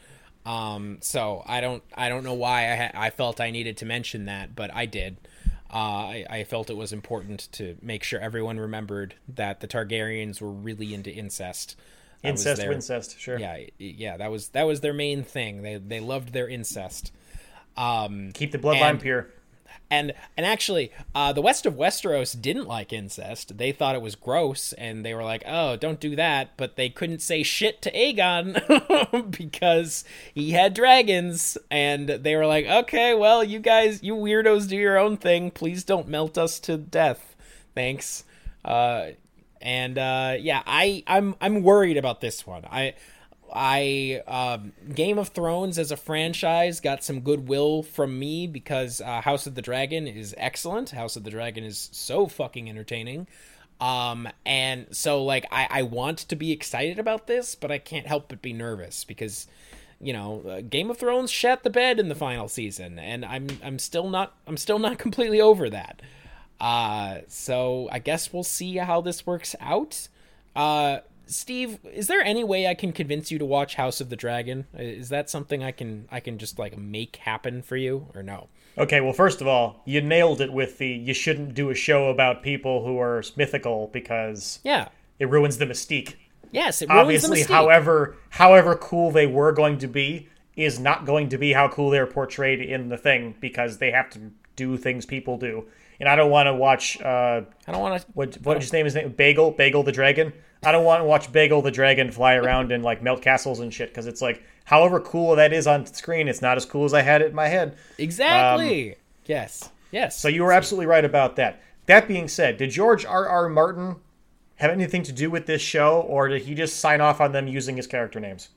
Speaker 1: um so I don't I don't know why I ha- I felt I needed to mention that but I did uh, I, I felt it was important to make sure everyone remembered that the Targaryens were really into incest. That
Speaker 2: Incest,
Speaker 1: their-
Speaker 2: incest. Sure.
Speaker 1: Yeah, yeah, that was that was their main thing. They they loved their incest. Um,
Speaker 2: Keep the bloodline
Speaker 1: And-
Speaker 2: pure.
Speaker 1: and and actually, uh, the west of Westeros didn't like incest. They thought it was gross, and they were like, "Oh, don't do that." But they couldn't say shit to Aegon because he had dragons, and they were like, "Okay, well, you guys, you weirdos, do your own thing. Please don't melt us to death. Thanks." Uh, and uh, yeah, I I'm I'm worried about this one. I I um, Game of Thrones as a franchise got some goodwill from me because uh, House of the Dragon is excellent. House of the Dragon is so fucking entertaining. Um, and so like I, I want to be excited about this, but I can't help but be nervous because you know uh, Game of Thrones shat the bed in the final season, and I'm I'm still not I'm still not completely over that. Uh, so I guess we'll see how this works out. Uh, Steve, is there any way I can convince you to watch House of the Dragon? Is that something I can I can just like make happen for you or no?
Speaker 2: Okay, well, first of all, you nailed it with the you shouldn't do a show about people who are mythical because
Speaker 1: Yeah.
Speaker 2: it ruins the mystique.
Speaker 1: Yes, it ruins
Speaker 2: Obviously,
Speaker 1: the mystique.
Speaker 2: however however cool they were going to be is not going to be how cool they're portrayed in the thing because they have to do things people do. And I don't want to watch uh,
Speaker 1: I don't want to.
Speaker 2: what what his name is name Bagel Bagel the dragon. I don't want to watch Bagel the dragon fly around and like melt castles and shit because it's like however cool that is on screen, it's not as cool as I had it in my head.
Speaker 1: Exactly. Um, yes. Yes.
Speaker 2: So you were absolutely right about that. That being said, did George R. R. Martin have anything to do with this show, or did he just sign off on them using his character names?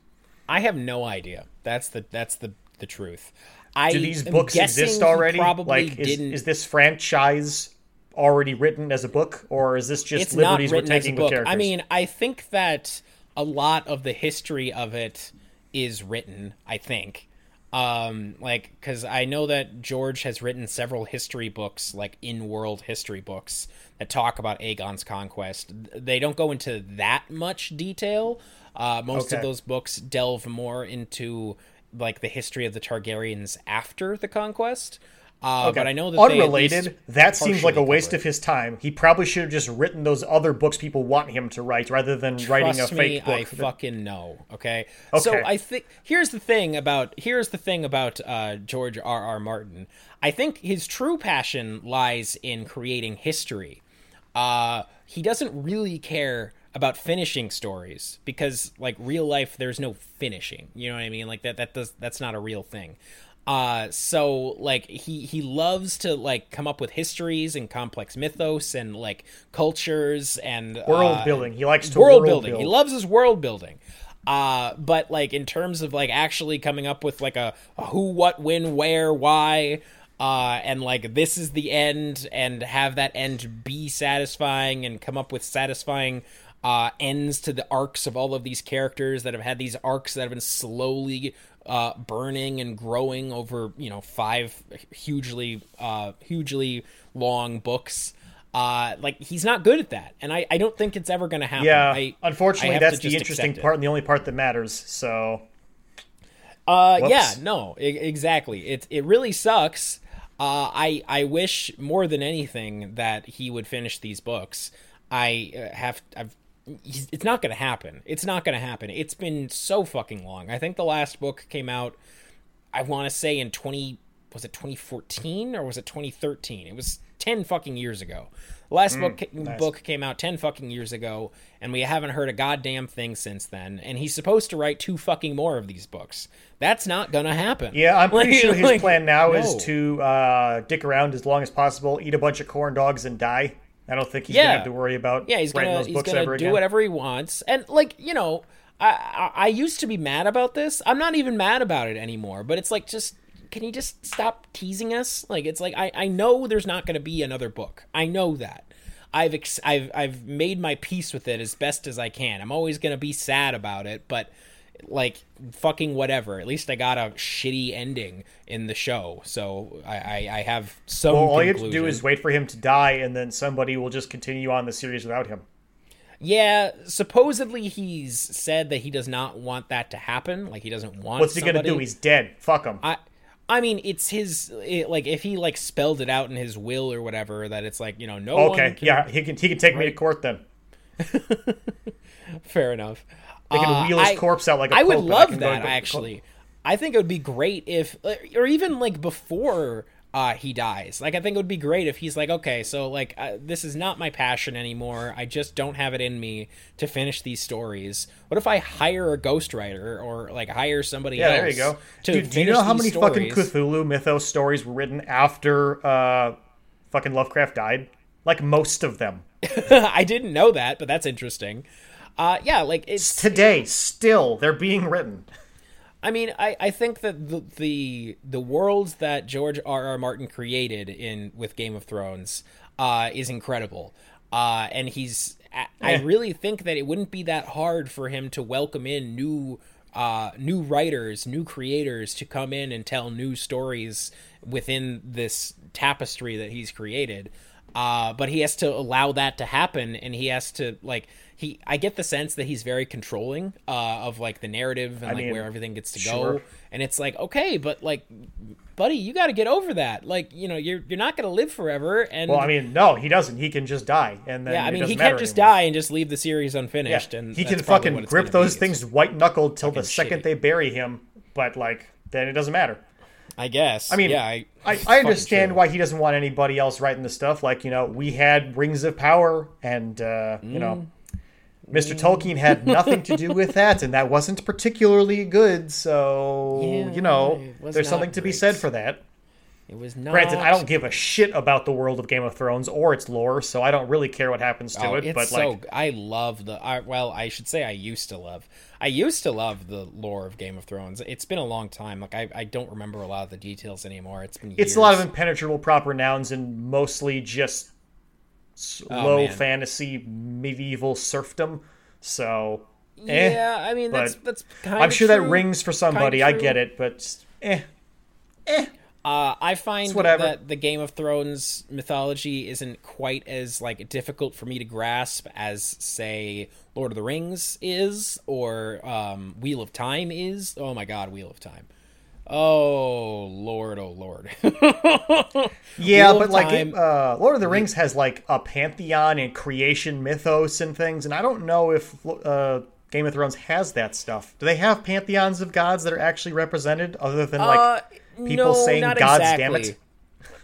Speaker 1: I have no idea. That's the that's the the truth. I
Speaker 2: Do these books exist already?
Speaker 1: Probably
Speaker 2: Like, is,
Speaker 1: didn't.
Speaker 2: is this franchise already written as a book, or is this just
Speaker 1: it's
Speaker 2: liberties we're
Speaker 1: written as a
Speaker 2: taking with characters?
Speaker 1: I mean, I think that a lot of the history of it is written. I think, Um, like, because I know that George has written several history books, like in-world history books, that talk about Aegon's conquest. They don't go into that much detail. Uh, most
Speaker 2: Okay.
Speaker 1: of those books delve more into like the history of the Targaryens after the conquest. Uh, But I know that
Speaker 2: unrelated. that seems like a waste
Speaker 1: cover
Speaker 2: of his time. He probably should have just written those other books people want him to write, rather than writing a
Speaker 1: Trust
Speaker 2: fake book.
Speaker 1: I
Speaker 2: that-
Speaker 1: fucking know. Okay? so I think here's the thing about here's the thing about uh, George R. R. Martin. I think his true passion lies in creating history. Uh, he doesn't really care about finishing stories because, like real life, there's no finishing. You know what I mean? Like that. That does. That's not a real thing. Uh, so like he he loves to like come up with histories and complex mythos and like cultures and
Speaker 2: world
Speaker 1: uh,
Speaker 2: building. He likes to
Speaker 1: world,
Speaker 2: world,
Speaker 1: building.
Speaker 2: build.
Speaker 1: He loves his world building. Uh, but like in terms of like actually coming up with like a, a who, what, when, where, why, uh, and like this is the end, and have that end be satisfying, and come up with satisfying uh, ends to the arcs of all of these characters that have had these arcs that have been slowly uh, burning and growing over you know five hugely uh, hugely long books. Uh, like he's not good at that, and I, I don't think it's ever going to happen.
Speaker 2: Yeah,
Speaker 1: I, I
Speaker 2: unfortunately,
Speaker 1: have
Speaker 2: that's the interesting part and the only part that matters. So,
Speaker 1: Uh,
Speaker 2: Whoops.
Speaker 1: yeah, no, e- exactly. It it really sucks. Uh, I I wish more than anything that he would finish these books. I uh, have I've. He's- It's not going to happen. It's not going to happen. It's been so fucking long. I think the last book came out. I want to say in twenty was it twenty fourteen or was it twenty thirteen? It was ten fucking years ago. Last book book came out ten fucking years ago, and we haven't heard a goddamn thing since then. And he's supposed to write two fucking more of these books. That's not gonna happen.
Speaker 2: yeah, I'm pretty
Speaker 1: Like-
Speaker 2: sure his
Speaker 1: like,
Speaker 2: plan now
Speaker 1: no.
Speaker 2: is to uh, dick around as long as possible, eat a bunch of corn dogs, and die. I don't think he's
Speaker 1: Yeah.
Speaker 2: gonna have to worry about
Speaker 1: Yeah, he's
Speaker 2: writing
Speaker 1: gonna
Speaker 2: those
Speaker 1: he's
Speaker 2: books
Speaker 1: gonna do
Speaker 2: again.
Speaker 1: whatever he wants, and like you know, I, I I used to be mad about this. I'm not even mad about it anymore. But it's like just can you just stop teasing us? Like it's like I I know there's not going to be another book. I know that. I've ex- I've I've made my peace with it as best as I can. I'm always going to be sad about it, but like fucking whatever. At least I got a shitty ending in the show, so I I, I have some.
Speaker 2: well, all you have to do is wait for him to die, and then somebody will just continue on the series without him.
Speaker 1: Yeah, supposedly he's said that he does not want that to happen. Like he doesn't want.
Speaker 2: What's he gonna do? He's dead. Fuck him.
Speaker 1: I, I mean, it's his. It, like if he like spelled it out in his will or whatever, that it's like you know no
Speaker 2: okay,
Speaker 1: one. Can,
Speaker 2: yeah, he can he can take me to court then.
Speaker 1: fair enough.
Speaker 2: They can
Speaker 1: Uh,
Speaker 2: wheel his
Speaker 1: I-
Speaker 2: corpse out like a
Speaker 1: I would love that actually. I think it would be great if, or even like before uh, he dies. Like I think it would be great if he's like, okay, so like uh, this is not my passion anymore. I just don't have it in me to finish these stories. What if I hire a ghostwriter or like hire somebody
Speaker 2: Yeah,
Speaker 1: else?
Speaker 2: there you go.
Speaker 1: To
Speaker 2: Dude, do you know how many fucking? Cthulhu mythos stories were written after uh, fucking Lovecraft died? Like most of them.
Speaker 1: I didn't know that, but that's interesting. Uh, yeah, like it's
Speaker 2: Today, still, they're being written.
Speaker 1: I mean, I, I think that the, the the worlds that George R. R. Martin created in with Game of Thrones uh, is incredible, uh, and he's. I, I really think that it wouldn't be that hard for him to welcome in new uh, new writers, new creators to come in and tell new stories within this tapestry that he's created. Uh, but he has to allow that to happen, and he has to like he. I get the sense that he's very controlling uh, of like the narrative and like
Speaker 2: mean,
Speaker 1: where everything gets to
Speaker 2: sure.
Speaker 1: go. And it's like, okay, but like, buddy, you got to get over that. Like, you know, you're you're not going to live forever. And
Speaker 2: Well, I mean, no, he doesn't. He can just die, and then
Speaker 1: yeah, I mean, he can't just
Speaker 2: anymore.
Speaker 1: die and just leave the series
Speaker 2: Yeah,
Speaker 1: unfinished. And
Speaker 2: he can fucking grip those
Speaker 1: be.
Speaker 2: things white knuckled till the second
Speaker 1: shitty.
Speaker 2: they bury him. But like, then it doesn't matter.
Speaker 1: I guess.
Speaker 2: I mean,
Speaker 1: yeah, I,
Speaker 2: I, I understand
Speaker 1: true.
Speaker 2: why he doesn't want anybody else writing the stuff. Like, you know, we had Rings of Power, and, uh, you know,
Speaker 1: Mm.
Speaker 2: Mr. Tolkien had nothing to do with that, and that wasn't particularly good. So,
Speaker 1: Yeah,
Speaker 2: you know, there's something to be said for that.
Speaker 1: It was not.
Speaker 2: Granted, I don't give a shit about the world of Game of Thrones or its lore, so I don't really care what happens to
Speaker 1: Oh,
Speaker 2: it.
Speaker 1: it's
Speaker 2: But,
Speaker 1: so.
Speaker 2: like,
Speaker 1: I love the. I, well, I should say I used to love. I used to love the lore of Game of Thrones. It's been a long time. Like I, I don't remember a lot of the details anymore. It's been. Years.
Speaker 2: it's a lot of impenetrable proper nouns and mostly just
Speaker 1: Oh,
Speaker 2: low
Speaker 1: man.
Speaker 2: fantasy medieval serfdom. So eh,
Speaker 1: yeah, I mean that's
Speaker 2: but
Speaker 1: that's kind
Speaker 2: I'm
Speaker 1: of
Speaker 2: sure that rings for somebody.
Speaker 1: Kinda
Speaker 2: I get it, but eh, eh.
Speaker 1: Uh, I find
Speaker 2: whatever.
Speaker 1: that the Game of Thrones mythology isn't quite as like difficult for me to grasp as, say, Lord of the Rings is or um, Wheel of Time is. Oh my God, Wheel of Time! Oh Lord, oh Lord.
Speaker 2: Yeah, but like it, uh, Lord of the Rings has like a pantheon and creation mythos and things, and I don't know if uh, Game of Thrones has that stuff. Do they have pantheons of gods that are actually represented, other than like
Speaker 1: Uh,
Speaker 2: people
Speaker 1: no,
Speaker 2: saying "Gods
Speaker 1: exactly.
Speaker 2: damn it"?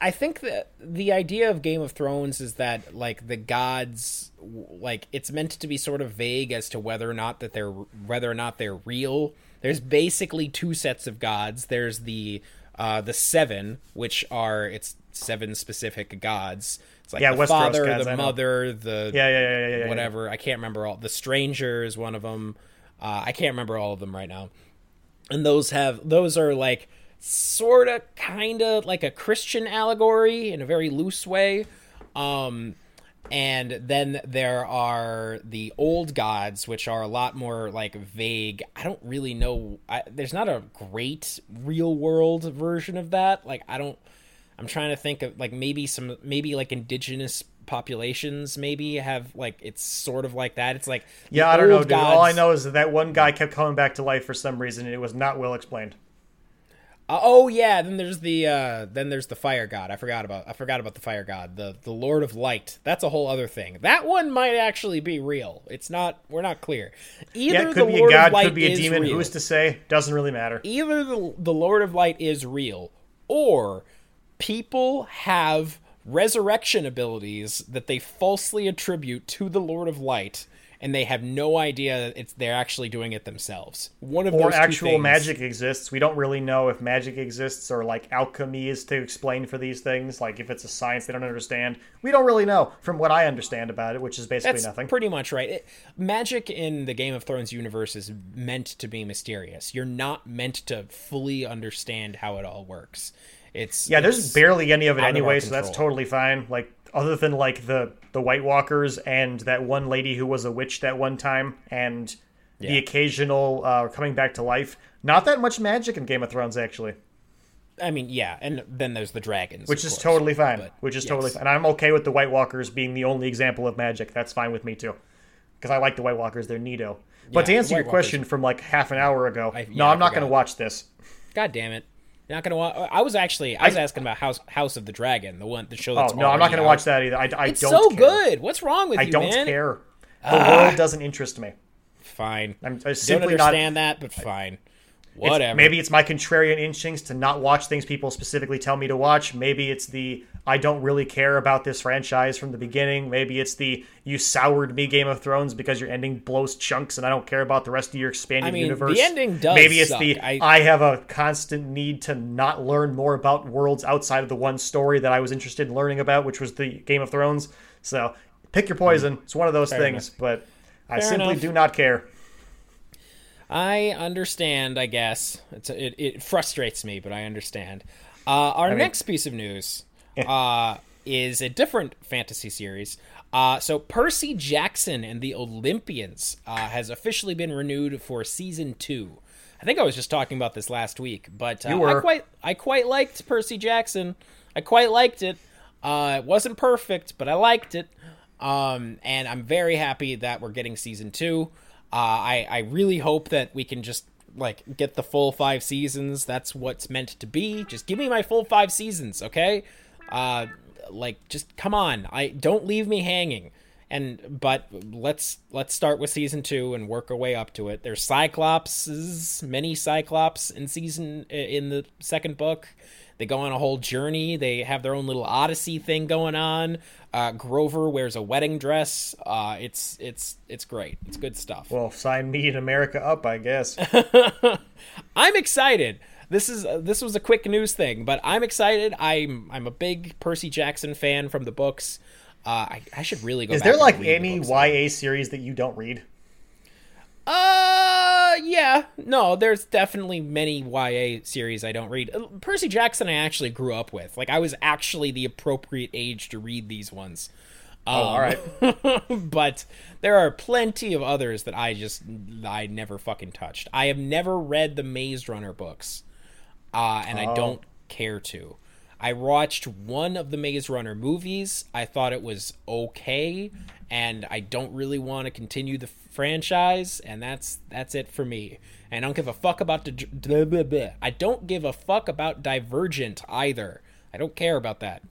Speaker 1: I think that the idea of Game of Thrones is that like the gods like it's meant to be sort of vague as to whether or not that they're whether or not they're real. There's basically two sets of gods. There's the uh the seven, which are it's seven specific gods. It's like
Speaker 2: Yeah,
Speaker 1: the
Speaker 2: Westeros
Speaker 1: father,
Speaker 2: gods,
Speaker 1: the mother, the
Speaker 2: Yeah, yeah, yeah, yeah, yeah, yeah.
Speaker 1: whatever. I can't remember all. The stranger is one of them. Uh, I can't remember all of them right now. And those have those are like sort of kind of like a Christian allegory in a very loose way. Um, and then there are the old gods, which are a lot more like vague. I don't really know. I, there's not a great real world version of that. Like I don't. I'm trying to think of like maybe some maybe like indigenous populations maybe have like it's sort of like that. It's like
Speaker 2: Yeah, I don't know, dude. All I know is that that one guy kept coming back to life for some reason, and it was not well explained.
Speaker 1: Uh, oh yeah, then there's the uh then there's the fire god. I forgot about I forgot about the fire god. The the Lord of Light. That's a whole other thing. That one might actually be real. It's not we're not clear. Either
Speaker 2: Yeah, it could
Speaker 1: the
Speaker 2: be a
Speaker 1: Lord
Speaker 2: god,
Speaker 1: of Light
Speaker 2: could be a demon.
Speaker 1: real.
Speaker 2: Who's to say? Doesn't really matter.
Speaker 1: Either the the Lord of Light is real or people have resurrection abilities that they falsely attribute to the Lord of Light and they have no idea that it's they're actually doing it themselves. One of
Speaker 2: Or actual
Speaker 1: things.
Speaker 2: magic exists. We don't really know if magic exists or like alchemy is to explain for these things. Like if it's a science they don't understand. We don't really know from what I understand about it, which is basically
Speaker 1: That's
Speaker 2: nothing.
Speaker 1: pretty much right. It, magic in the Game of Thrones universe is meant to be mysterious. You're not meant to fully understand how it all works. It's
Speaker 2: Yeah, there's barely any of it anyway, so that's totally fine. Like other than like the the White Walkers and that one lady who was a witch that one time, and the occasional uh, coming back to life. Not that much magic in Game of Thrones actually,
Speaker 1: I mean, yeah, and then there's the dragons,
Speaker 2: which is
Speaker 1: course.
Speaker 2: totally fine. Which is
Speaker 1: yes.
Speaker 2: totally fine. And I'm okay with the White Walkers being the only example of magic. That's fine with me too, because I like the White Walkers. They're neato. But to answer your question from like half an hour ago,
Speaker 1: I-
Speaker 2: no,
Speaker 1: yeah, I
Speaker 2: I'm not going to watch this.
Speaker 1: God damn it! You're not gonna watch. I was actually I was asking about House House of the Dragon, the one the show
Speaker 2: Oh no, I'm not gonna
Speaker 1: out.
Speaker 2: watch that either. I, I
Speaker 1: It's
Speaker 2: don't.
Speaker 1: so
Speaker 2: care.
Speaker 1: good. What's wrong with
Speaker 2: I
Speaker 1: you,
Speaker 2: don't
Speaker 1: man?
Speaker 2: care. The ah. world doesn't interest me.
Speaker 1: Fine.
Speaker 2: I'm,
Speaker 1: Don't
Speaker 2: simply not.
Speaker 1: understand that, but fine.
Speaker 2: It's-
Speaker 1: Whatever.
Speaker 2: maybe it's my contrarian instincts to not watch things people specifically tell me to watch. Maybe it's the I don't really care about this franchise from the beginning. Maybe it's the you soured me Game of Thrones because your ending blows chunks and I don't care about the rest of your expanded
Speaker 1: I mean,
Speaker 2: universe.
Speaker 1: the ending does
Speaker 2: Maybe it's
Speaker 1: suck.
Speaker 2: the
Speaker 1: I-
Speaker 2: I have a constant need to not learn more about worlds outside of the one story that I was interested in learning about, which was the Game of Thrones. So pick your poison. It's one of those things, but I
Speaker 1: Fair
Speaker 2: simply
Speaker 1: enough.
Speaker 2: do not care.
Speaker 1: I understand. I guess it's it, it frustrates me, but I understand. Uh, our next piece of news uh, is a different fantasy series. Uh, so Percy Jackson and the Olympians uh, has officially been renewed for season two. I think I was just talking about this last week, but uh. I quite I quite liked Percy Jackson. I quite liked it. Uh, it wasn't perfect, but I liked it. Um, and I'm very happy that we're getting season two. Uh, I I really hope that we can just like get the full five seasons. That's what's meant to be. Just give me my full five seasons, okay? Uh, like just come on. I don't leave me hanging. And but let's let's start with season two and work our way up to it. There's Cyclopses, many Cyclops in season in the second book. They go on a whole journey. They have their own little Odyssey thing going on. Uh, Grover wears a wedding dress. Uh, it's it's it's great. It's good stuff.
Speaker 2: Well, sign me and America up, I guess.
Speaker 1: I'm excited. This is uh, this was a quick news thing, but I'm excited. I'm I'm a big Percy Jackson fan from the books. Uh, I, I should really go.
Speaker 2: Is
Speaker 1: back
Speaker 2: there like
Speaker 1: the
Speaker 2: any
Speaker 1: books.
Speaker 2: YA series that you don't read?
Speaker 1: Uh, yeah. No, there's definitely many YA series I don't read. Uh, Percy Jackson I actually grew up with. Like I was actually the appropriate age to read these ones.
Speaker 2: oh, all right.
Speaker 1: but there are plenty of others that I just I never fucking touched. I have never read the Maze Runner books, uh, and I don't care to. I watched one of the Maze Runner movies. I thought it was okay, and I don't really want to continue the franchise, and that's that's it for me. And I don't give a fuck about the. I don't give a fuck about Divergent either. I don't care about that.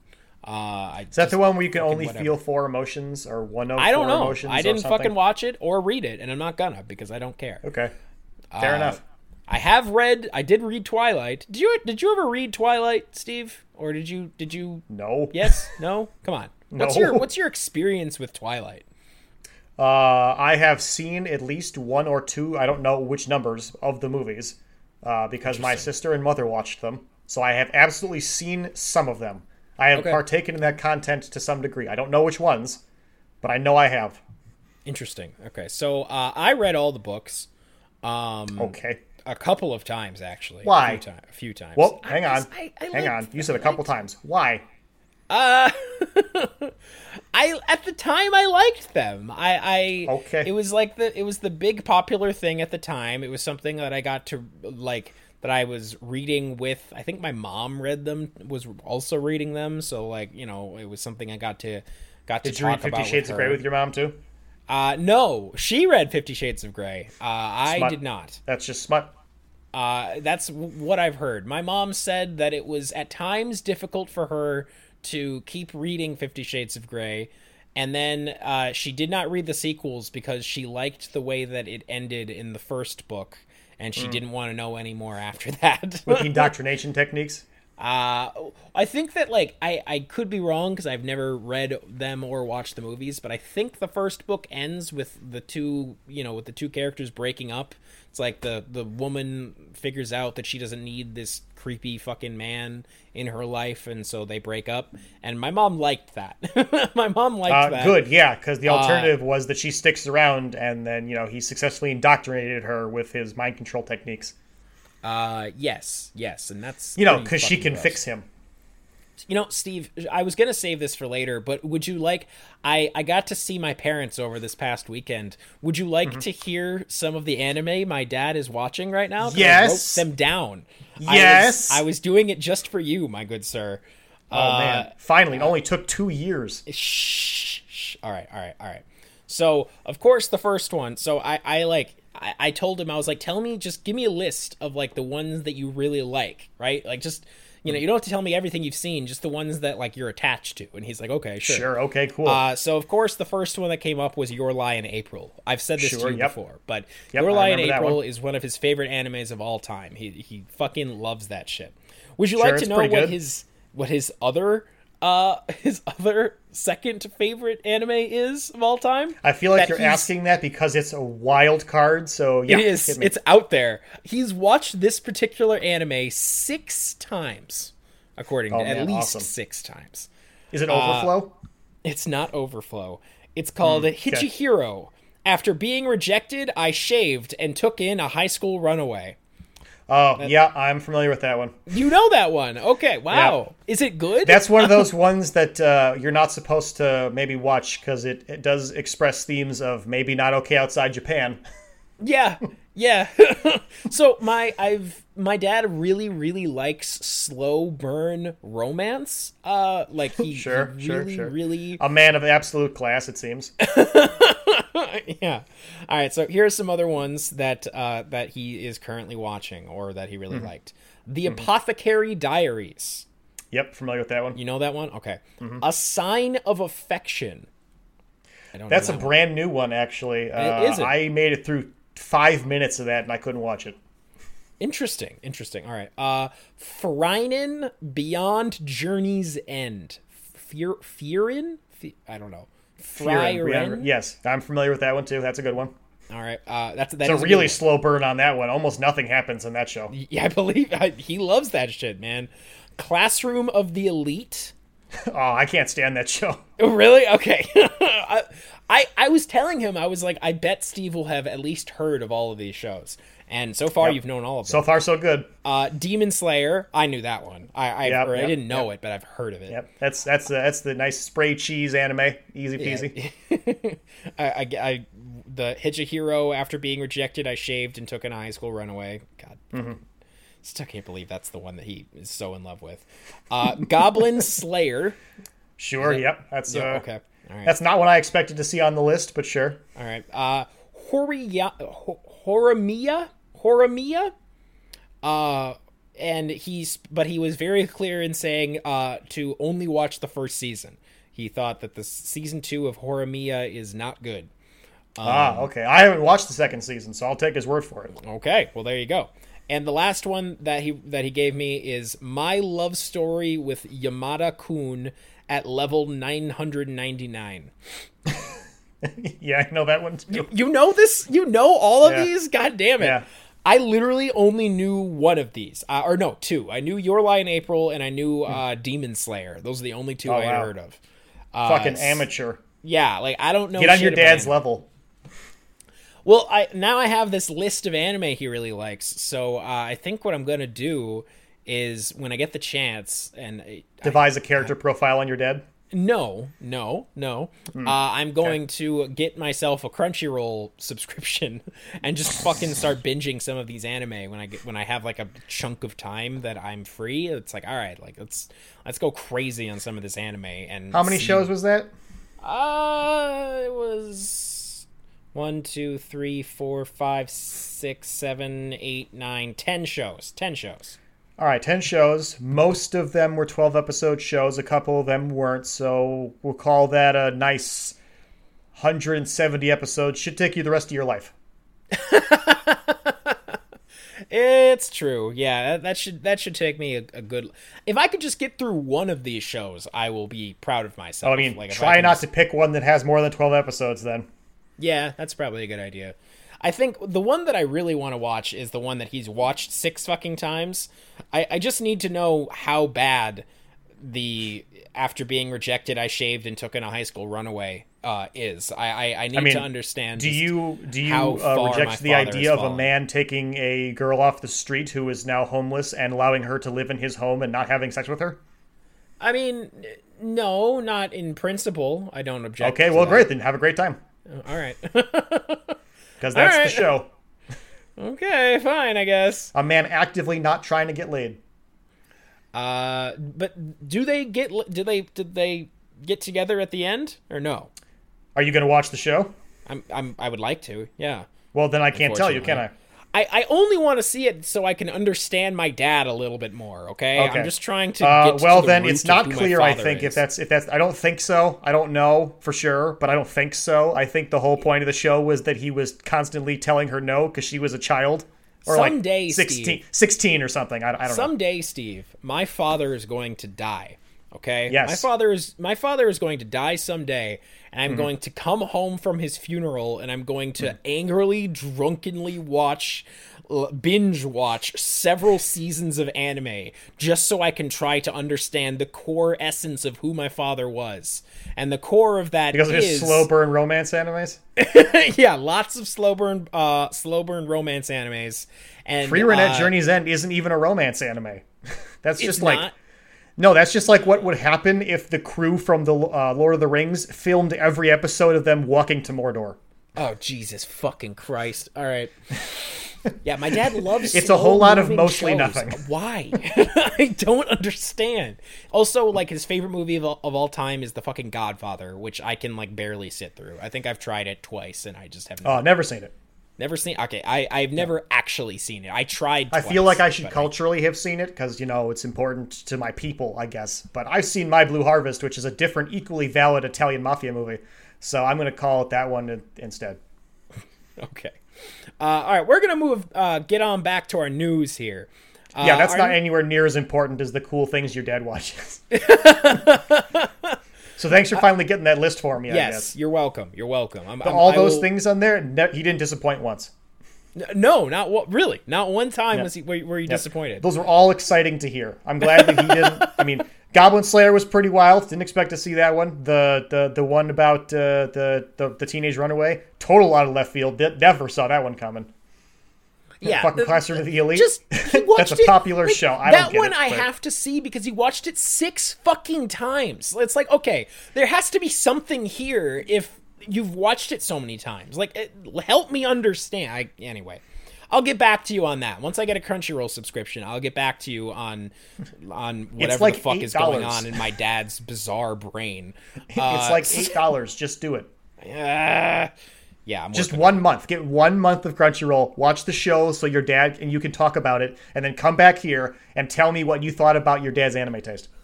Speaker 1: Uh, I
Speaker 2: Is that the one where you can only whatever. feel four emotions or one of
Speaker 1: I don't know. I didn't fucking watch it or read it, and I'm not gonna because I don't care.
Speaker 2: Okay, fair
Speaker 1: Uh,
Speaker 2: enough.
Speaker 1: I have read. I did read Twilight. Did you? Did you ever read Twilight, Steve? Or did you? Did you?
Speaker 2: No.
Speaker 1: Yes. No. Come on. What's
Speaker 2: No.
Speaker 1: your What's your experience with Twilight?
Speaker 2: Uh, I have seen at least one or two. I don't know which numbers of the movies, uh, because my sister and mother watched them. So I have absolutely seen some of them. I have
Speaker 1: Okay.
Speaker 2: partaken in that content to some degree. I don't know which ones, but I know I have.
Speaker 1: Interesting. Okay, so uh, I read all the books. Um,
Speaker 2: Okay.
Speaker 1: A couple of times actually.
Speaker 2: Why?
Speaker 1: A few, ti- a few times.
Speaker 2: Well, hang on.
Speaker 1: just- I- I
Speaker 2: hang on. You said a couple
Speaker 1: liked-
Speaker 2: times. Why?
Speaker 1: Uh, I at the time I liked them. I, I
Speaker 2: Okay.
Speaker 1: It was like the it was the big popular thing at the time. It was something that I got to like that I was reading with. I think my mom read them. Was also reading them. So like you know it was something I got to got to
Speaker 2: Did you read Fifty
Speaker 1: about
Speaker 2: Shades
Speaker 1: with
Speaker 2: of Grey with your mom too?
Speaker 1: Uh, no, she read Fifty Shades of Grey. Uh, I
Speaker 2: Smut.
Speaker 1: did not.
Speaker 2: That's just smut.
Speaker 1: Uh, that's w- what I've heard. My mom said that it was at times difficult for her to keep reading Fifty Shades of Grey, and then uh, she did not read the sequels because she liked the way that it ended in the first book, and she didn't want to know any more after that.
Speaker 2: With indoctrination techniques.
Speaker 1: Uh, I think that like I I could be wrong because I've never read them or watched the movies, but I think the first book ends with the two you know with the two characters breaking up. It's like the the woman figures out that she doesn't need this creepy fucking man in her life, and so they break up. And my mom liked that. my mom liked
Speaker 2: Uh,
Speaker 1: that.
Speaker 2: good, yeah, because the alternative was that she sticks around and then, you know, he successfully indoctrinated her with his mind control techniques.
Speaker 1: Uh, yes, yes, and that's
Speaker 2: You know, because she can
Speaker 1: gross.
Speaker 2: fix him.
Speaker 1: You know, Steve, I was gonna save this for later, but would you like? I I got to see my parents over this past weekend. Would you like
Speaker 2: Mm-hmm.
Speaker 1: to hear some of the anime my dad is watching right now?
Speaker 2: Yes.
Speaker 1: I wrote them down.
Speaker 2: Yes.
Speaker 1: I was, I was doing it just for you, my good sir.
Speaker 2: Oh, man. Finally, it only took two years.
Speaker 1: Shh, shh. All right, all right, all right. So, of course, the first one. So I, I like, I, I told him I was like, tell me, just give me a list of like the ones that you really like, right? Like, just you know, you don't have to tell me everything you've seen, just the ones that like you're attached to. And he's like, okay, sure.
Speaker 2: Sure, okay, cool.
Speaker 1: Uh, so of course the first one that came up was Your Lie in April. I've said this
Speaker 2: Sure,
Speaker 1: to you
Speaker 2: yep.
Speaker 1: before, but
Speaker 2: Yep,
Speaker 1: Your Lie in April
Speaker 2: one.
Speaker 1: is one of his favorite animes of all time. He he fucking loves that shit. Would you
Speaker 2: Sure,
Speaker 1: like to know what
Speaker 2: good.
Speaker 1: his what his other uh his other second favorite anime is of all time?
Speaker 2: I feel like you're
Speaker 1: he's-
Speaker 2: asking that because it's a wild card, so yeah.
Speaker 1: it is. It's out there. He's watched this particular anime six times, according
Speaker 2: Oh,
Speaker 1: to at least
Speaker 2: awesome.
Speaker 1: six times.
Speaker 2: Is it Overflow?
Speaker 1: It's not Overflow. It's called
Speaker 2: Hmm, okay.
Speaker 1: After being rejected, I shaved and took in a high school runaway.
Speaker 2: Oh, yeah, I'm familiar with that one.
Speaker 1: You know that one. Okay, wow. Is it good?
Speaker 2: That's one of those ones that uh, you're not supposed to maybe watch because it, it does express themes of maybe not okay outside Japan.
Speaker 1: yeah. Yeah. so my I've my dad really really likes slow burn romance. Uh like he,
Speaker 2: Sure,
Speaker 1: he
Speaker 2: sure, sure.
Speaker 1: really
Speaker 2: A man of absolute class, it seems.
Speaker 1: yeah. All right. So here are some other ones that uh, that he is currently watching or that he really
Speaker 2: Mm-hmm.
Speaker 1: liked. The Apothecary Diaries.
Speaker 2: Yep, familiar with that one.
Speaker 1: You know that one? Okay.
Speaker 2: Mm-hmm.
Speaker 1: A Sign of Affection. I don't
Speaker 2: That's a
Speaker 1: know that one.
Speaker 2: brand new one, actually. Uh,
Speaker 1: is it?
Speaker 2: I made it through five minutes of that and I couldn't watch it.
Speaker 1: interesting. Interesting. All right. Uh, Freinen Beyond Journey's End. Fear, Fearin? Fe- I don't know.
Speaker 2: Fearing-
Speaker 1: Frieren?
Speaker 2: Yes, I'm familiar with that one too. That's a good one.
Speaker 1: All right. Uh, that's that
Speaker 2: It's a really
Speaker 1: one.
Speaker 2: slow burn on that one. Almost nothing happens in that show.
Speaker 1: Yeah, I believe I, he loves that shit, man. Classroom of the Elite.
Speaker 2: Oh, I can't stand that show.
Speaker 1: Oh, really? Okay. I, I I was telling him I was like, I bet Steve will have at least heard of all of these shows, And so far,
Speaker 2: Yep.
Speaker 1: you've known all of them.
Speaker 2: So far, so good.
Speaker 1: uh, Demon Slayer, I knew that one. I I,
Speaker 2: Yep,
Speaker 1: or I didn't know
Speaker 2: yep.
Speaker 1: it, but I've heard of it.
Speaker 2: Yep, that's that's the that's the nice spray cheese anime, easy peasy.
Speaker 1: I, I, I- the Hitch a Hero after being rejected, I shaved and took an high school runaway. God,
Speaker 2: Mm-hmm.
Speaker 1: still can't believe that's the one that he is so in love with. Uh, Goblin Slayer.
Speaker 2: Sure, yep, that's
Speaker 1: Yeah,
Speaker 2: uh,
Speaker 1: okay, right,
Speaker 2: That's not what I expected to see on the list, but sure.
Speaker 1: all right. Uh, Horiya, Ho- Horimiya, Horimiya. Uh, and he's but he was very clear in saying uh to only watch the first season. He thought that the season two of Horimiya is not good.
Speaker 2: ah, okay. I haven't watched the second season, so I'll take his word for it.
Speaker 1: Okay, well there you go. And the last one that he that he gave me is my love story with Yamada Kun at level 999.
Speaker 2: yeah, I know that one too.
Speaker 1: You know this? You know all of
Speaker 2: Yeah.
Speaker 1: these? God damn it.
Speaker 2: Yeah.
Speaker 1: I literally only knew one of these. Uh, or no, two. I knew Your Lie in April and I knew uh, Demon Slayer. Those are the only two I.
Speaker 2: Oh, wow.
Speaker 1: heard of. Uh,
Speaker 2: Fucking amateur.
Speaker 1: Yeah, like I don't know
Speaker 2: Get on your dad's level.
Speaker 1: Well, I now I have this list of anime he really likes. So uh, I think what I'm gonna do is when I get the chance, and I,
Speaker 2: Devise a character profile on your dad.
Speaker 1: No, no, no,
Speaker 2: Hmm.
Speaker 1: uh, I'm going to get myself a Crunchyroll subscription and just fucking start binging some of these anime when I get when I have like a chunk of time that I'm free. It's like all right, like let's let's go crazy on some of this anime. And
Speaker 2: How many
Speaker 1: see-
Speaker 2: shows was that?
Speaker 1: Uh, it was one, two, three, four, five, six, seven, eight, nine, ten shows. Ten shows.
Speaker 2: All right, 10 shows. Most of them were 12 episode shows. A couple of them weren't. So we'll call that a nice 170 episodes. Should take you the rest of your life.
Speaker 1: It's true. Yeah, that, should that should take me a, a good. If I could just get through one of these shows, I will be proud of myself.
Speaker 2: Oh, I mean,
Speaker 1: Like,
Speaker 2: try
Speaker 1: can
Speaker 2: not
Speaker 1: just-
Speaker 2: to pick one that has more than 12 episodes then.
Speaker 1: Yeah, that's probably a good idea. I think the one that I really want to watch is the one that he's watched six fucking times. I, I just need to know how bad the after being rejected, I shaved and took in a high school runaway uh, is. I I, I need
Speaker 2: I mean,
Speaker 1: to understand.
Speaker 2: Do you do you uh, reject the idea of a man taking a girl off the street who is now homeless and allowing her to live in his home and not having sex with her?
Speaker 1: I mean, no, not in principle. I don't object.
Speaker 2: Okay, well,
Speaker 1: that.
Speaker 2: great then. Have a great time
Speaker 1: All right.
Speaker 2: because that's
Speaker 1: All
Speaker 2: the show.
Speaker 1: okay, fine, I guess.
Speaker 2: A man actively not trying to get laid.
Speaker 1: Uh, but do they get? Do they? Did they get together at the end or no?
Speaker 2: Are you going to watch the show?
Speaker 1: I'm. I'm. I would like to. Yeah.
Speaker 2: Well, then I can't tell you, can I?
Speaker 1: I, I only want to see it so I can understand my dad a little bit more. Okay,
Speaker 2: Okay.
Speaker 1: I'm just trying to.
Speaker 2: Uh, well,
Speaker 1: to the
Speaker 2: then it's not clear. I think if that's if that's I don't think so. I don't know for sure, but I don't think so. I think the whole point of the show was that he was constantly telling her no because she was a child or
Speaker 1: Someday,
Speaker 2: like 16,
Speaker 1: Steve.
Speaker 2: 16 or something. I, I don't know.
Speaker 1: someday, Steve, my father is going to die. Okay.
Speaker 2: Yes.
Speaker 1: My father is my father is going to die someday, and
Speaker 2: Mm-hmm.
Speaker 1: I'm going to come home from his funeral, and I'm going to
Speaker 2: Mm.
Speaker 1: angrily, drunkenly watch, binge watch several seasons of anime just so I can try to understand the core essence of who my father was, and the core of that
Speaker 2: because of
Speaker 1: is
Speaker 2: his slow burn romance animes.
Speaker 1: yeah, lots of slow burn, uh, slow burn romance animes, and
Speaker 2: Free at
Speaker 1: uh,
Speaker 2: Journey's End isn't even a romance anime. That's just like
Speaker 1: not-
Speaker 2: no, that's just like what would happen if the crew from the uh, Lord of the Rings filmed every episode of them walking to Mordor.
Speaker 1: Oh Jesus fucking Christ! All right. Yeah, my dad loves.
Speaker 2: It's a whole lot of mostly
Speaker 1: shows.
Speaker 2: nothing.
Speaker 1: Why? I don't understand. Also, like his favorite movie of all, of all time is The fucking Godfather, which I can like barely sit through. I think I've tried it twice and I just haven't.
Speaker 2: Oh, never seen it.
Speaker 1: Never seen. Okay, I I've never actually seen it. I tried.
Speaker 2: I feel like I should culturally have seen it because you know it's important to my people, I guess. But I've seen My Blue Harvest, which is a different, equally valid Italian mafia movie. So I'm going to call it that one instead.
Speaker 1: Okay. Uh, all right, we're gonna move. Uh, get on back to our news here. Uh,
Speaker 2: Yeah, that's not anywhere near as important as the cool things your dad watches. so thanks for finally getting that list for me. I
Speaker 1: Yes,
Speaker 2: guess.
Speaker 1: you're welcome. You're welcome. I'm, I'm-
Speaker 2: all those
Speaker 1: will-
Speaker 2: things on there, ne- he didn't disappoint once.
Speaker 1: No, not what. Really, not one time was he. Were, were you disappointed?
Speaker 2: Those were all exciting to hear. I'm glad that he didn't. I mean, Goblin Slayer was pretty wild. Didn't expect to see that one. The the the one about uh, the, the the teenage runaway, total out of left field. Never saw that one coming.
Speaker 1: Yeah,
Speaker 2: fucking Classroom of the Elite.
Speaker 1: Just
Speaker 2: That's a
Speaker 1: it-
Speaker 2: popular
Speaker 1: like,
Speaker 2: show. I
Speaker 1: that
Speaker 2: don't get
Speaker 1: one
Speaker 2: it,
Speaker 1: I
Speaker 2: but-
Speaker 1: have to see because he watched it six fucking times. It's like okay, there has to be something here if you've watched it so many times. Like, it, help me understand. I, anyway, I'll get back to you on that once I get a Crunchyroll subscription. I'll get back to you on on whatever
Speaker 2: like
Speaker 1: the fuck is going on in my dad's bizarre brain.
Speaker 2: it's
Speaker 1: Uh,
Speaker 2: like eight dollars. Just do it.
Speaker 1: uh, yeah, I'm
Speaker 2: Just one month. Get one month of Crunchyroll. Watch the show so your dad and you can talk about it, and then come back here and tell me what you thought about your dad's anime taste.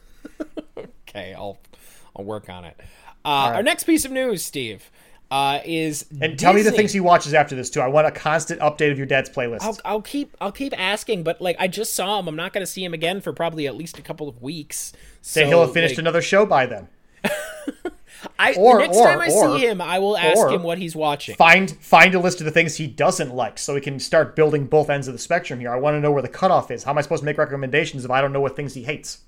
Speaker 1: Okay, I'll I'll work on it. Uh, Our next piece of news, Steve, uh, is
Speaker 2: And tell me the things he watches after this too. I want a constant update of your dad's playlist.
Speaker 1: I'll, I'll keep I'll keep asking, but like I just saw him. I'm not going to see him again for probably at least a couple of weeks. So
Speaker 2: Say he'll have finished
Speaker 1: like,
Speaker 2: another show by then.
Speaker 1: I,
Speaker 2: or-
Speaker 1: next
Speaker 2: or-
Speaker 1: time I
Speaker 2: or-
Speaker 1: see him, I will ask him what he's watching.
Speaker 2: Find find a list of the things he doesn't like, so we can start building both ends of the spectrum here. I want to know where the cutoff is. How am I supposed to make recommendations if I don't know what things he hates?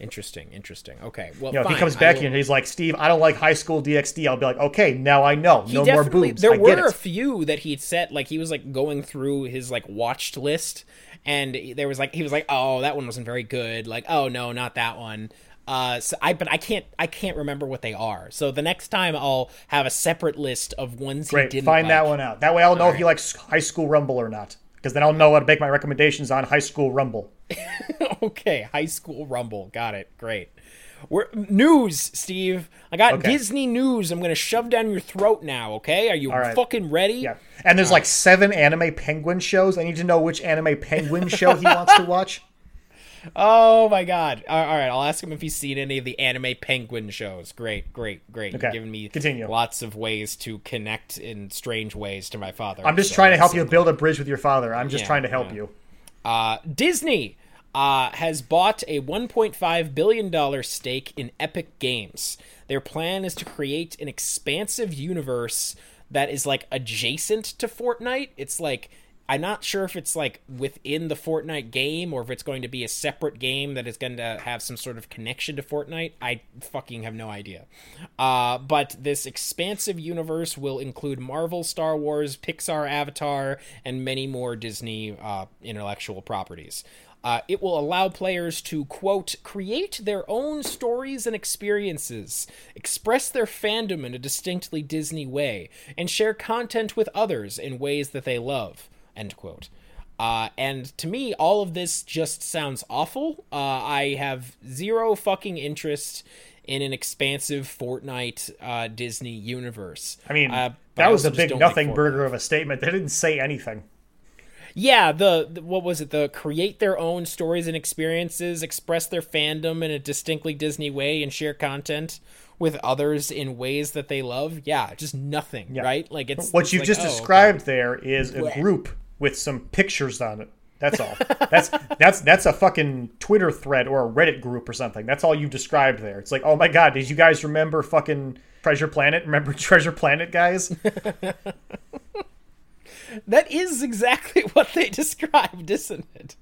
Speaker 1: Interesting, interesting. Okay, well,
Speaker 2: You know, if he comes back here and he's like, "Steve, I don't like High School DxD," I'll be like, "Okay, now I know. No more boobs.
Speaker 1: There
Speaker 2: I
Speaker 1: were a few that he'd set, like he was like going through his like watched list, and there was like he was like, oh, that one wasn't very good. Like, oh no, not that one. Uh, so I but I can't I can't remember what they are. So the next time I'll have a separate list of ones
Speaker 2: Great,
Speaker 1: he didn't
Speaker 2: find that one out. That way, I'll know if
Speaker 1: right.
Speaker 2: he likes High School Rumble or not. Because then I'll know how to make my recommendations on High School Rumble.
Speaker 1: okay, High School Rumble. Got it. Great. We're, news, Steve. I got
Speaker 2: Okay.
Speaker 1: Disney news. I'm gonna shove down your throat now. Okay, are you
Speaker 2: right.
Speaker 1: fucking ready?
Speaker 2: Yeah, and there's like seven anime penguin shows. I need to know which anime penguin show he wants to watch.
Speaker 1: Oh my god. All right, I'll ask him if he's seen any of the anime penguin shows. Great, great, great.
Speaker 2: Okay,
Speaker 1: You've given me
Speaker 2: continue.
Speaker 1: lots of ways to connect in strange ways to my father.
Speaker 2: I'm just
Speaker 1: so
Speaker 2: trying to help you build a bridge with your father. I'm just
Speaker 1: Yeah,
Speaker 2: trying to help
Speaker 1: yeah.
Speaker 2: you.
Speaker 1: Uh, Disney uh, has bought a 1.5 billion dollar stake in Epic Games. Their plan is to create an expansive universe that is like adjacent to Fortnite. It's like I'm not sure if it's like within the Fortnite game or if it's going to be a separate game that is going to have some sort of connection to Fortnite. I fucking have no idea. Uh, but this expansive universe will include Marvel, Star Wars, Pixar, Avatar, and many more Disney uh, intellectual properties. Uh, it will allow players to, quote, create their own stories and experiences, express their fandom in a distinctly Disney way, and share content with others in ways that they love, end quote. Uh, and to me, all of this just sounds awful. Uh, I have zero fucking interest in an expansive Fortnite uh, Disney universe.
Speaker 2: I mean,
Speaker 1: Uh,
Speaker 2: that was a big
Speaker 1: like
Speaker 2: nothing burger of a statement. They didn't say anything.
Speaker 1: Yeah, the, the what was it? The create their own stories and experiences, express their fandom in a distinctly Disney way, and share content with others in ways that they love. Yeah, just nothing, right? Like it's
Speaker 2: What
Speaker 1: it's
Speaker 2: you've
Speaker 1: like,
Speaker 2: just
Speaker 1: oh, okay.
Speaker 2: described there is a group with some pictures on it. That's all. that's that's that's a fucking Twitter thread or a Reddit group or something. That's all you described there. It's like, oh my god, did you guys remember fucking Treasure Planet? Remember Treasure Planet, guys?
Speaker 1: That is exactly what they described, isn't it?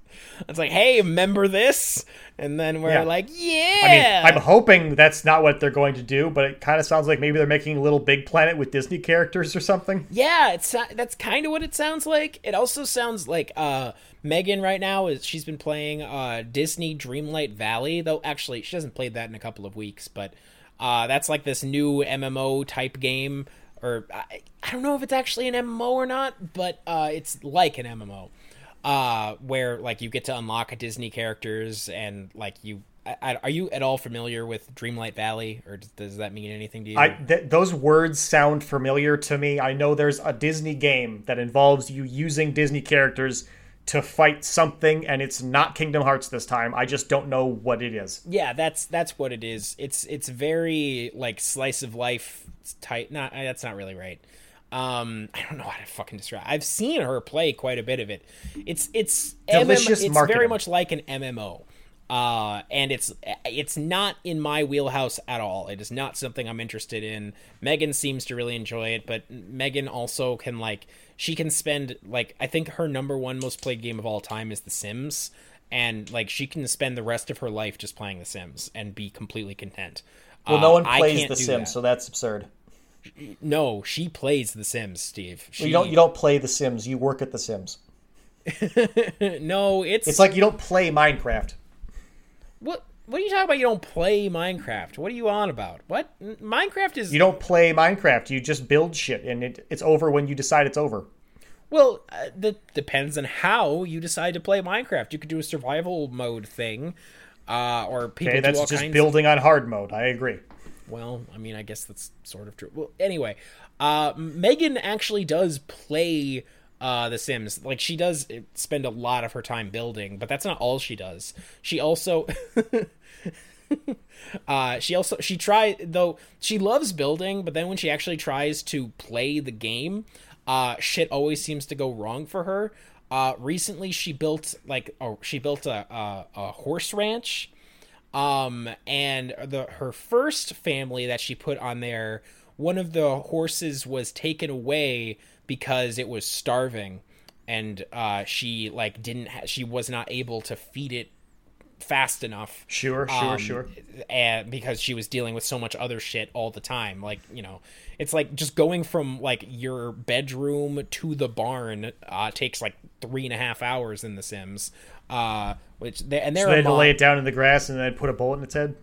Speaker 1: It's like, hey, remember this? And then we're
Speaker 2: Yeah.
Speaker 1: like, yeah.
Speaker 2: I mean, I'm hoping that's not what they're going to do, but it kind of sounds like maybe they're making a LittleBigPlanet with Disney characters or something.
Speaker 1: Yeah, it's that's kind of what it sounds like. It also sounds like uh Megan right now is she's been playing uh Disney Dreamlight Valley, though actually she hasn't played that in a couple of weeks, but uh that's like this new MMO type game or I, I don't know if it's actually an MMO or not, but uh it's like an MMO. Uh where like you get to unlock Disney characters and like you I, I, are you at all familiar with Dreamlight Valley or does, that mean anything to you?
Speaker 2: Th- those words sound familiar to me. I know there's a Disney game that involves you using Disney characters to fight something, and it's not Kingdom Hearts this time. I just don't know what it is.
Speaker 1: yeah that's that's what it is it's it's very like slice of life type not uh, that's not really right um i don't know how to fucking describe i've seen her play quite a bit of it it's it's
Speaker 2: Delicious
Speaker 1: MM, it's
Speaker 2: marketing.
Speaker 1: very much like an mmo uh and it's it's not in my wheelhouse at all it is not something i'm interested in megan seems to really enjoy it but megan also can like she can spend like i think her number one most played game of all time is the sims and like she can spend the rest of her life just playing the sims and be completely content
Speaker 2: Well,
Speaker 1: Uh,
Speaker 2: no one
Speaker 1: I
Speaker 2: plays The Sims,
Speaker 1: that.
Speaker 2: so that's absurd.
Speaker 1: no she plays the sims steve she,
Speaker 2: You don't. You don't play The Sims. You work at The Sims.
Speaker 1: no, it's
Speaker 2: It's like you don't play Minecraft.
Speaker 1: What? What are you talking about? You don't play Minecraft. What are you on about? What Minecraft is?
Speaker 2: You don't play Minecraft. You just build shit, and it, it's over when you decide it's over.
Speaker 1: Well, uh, that depends on how you decide to play Minecraft. You could do a survival mode thing, uh, or people
Speaker 2: Okay, that's just building on hard mode. I agree.
Speaker 1: Well, I mean, I guess that's sort of true. Well, anyway, uh, Megan actually does play uh, The Sims. Like, she does spend a lot of her time building, but that's not all she does. She also. Uh, she also she try though she loves building, but then when she actually tries to play the game, uh, shit always seems to go wrong for her. Uh, recently, she built like oh, she built a, a, a horse ranch, um, and the her first family that she put on there, one of the horses was taken away because it was starving, and uh, she like didn't ha- she was not able to feed it fast enough
Speaker 2: Sure, sure,
Speaker 1: um,
Speaker 2: sure.
Speaker 1: and because she was dealing with so much other shit all the time like you know it's like just going from like your bedroom to the barn uh takes like three and a half hours in the sims uh which they and they're
Speaker 2: So they had to lay it down in the grass and then put a bullet in its head.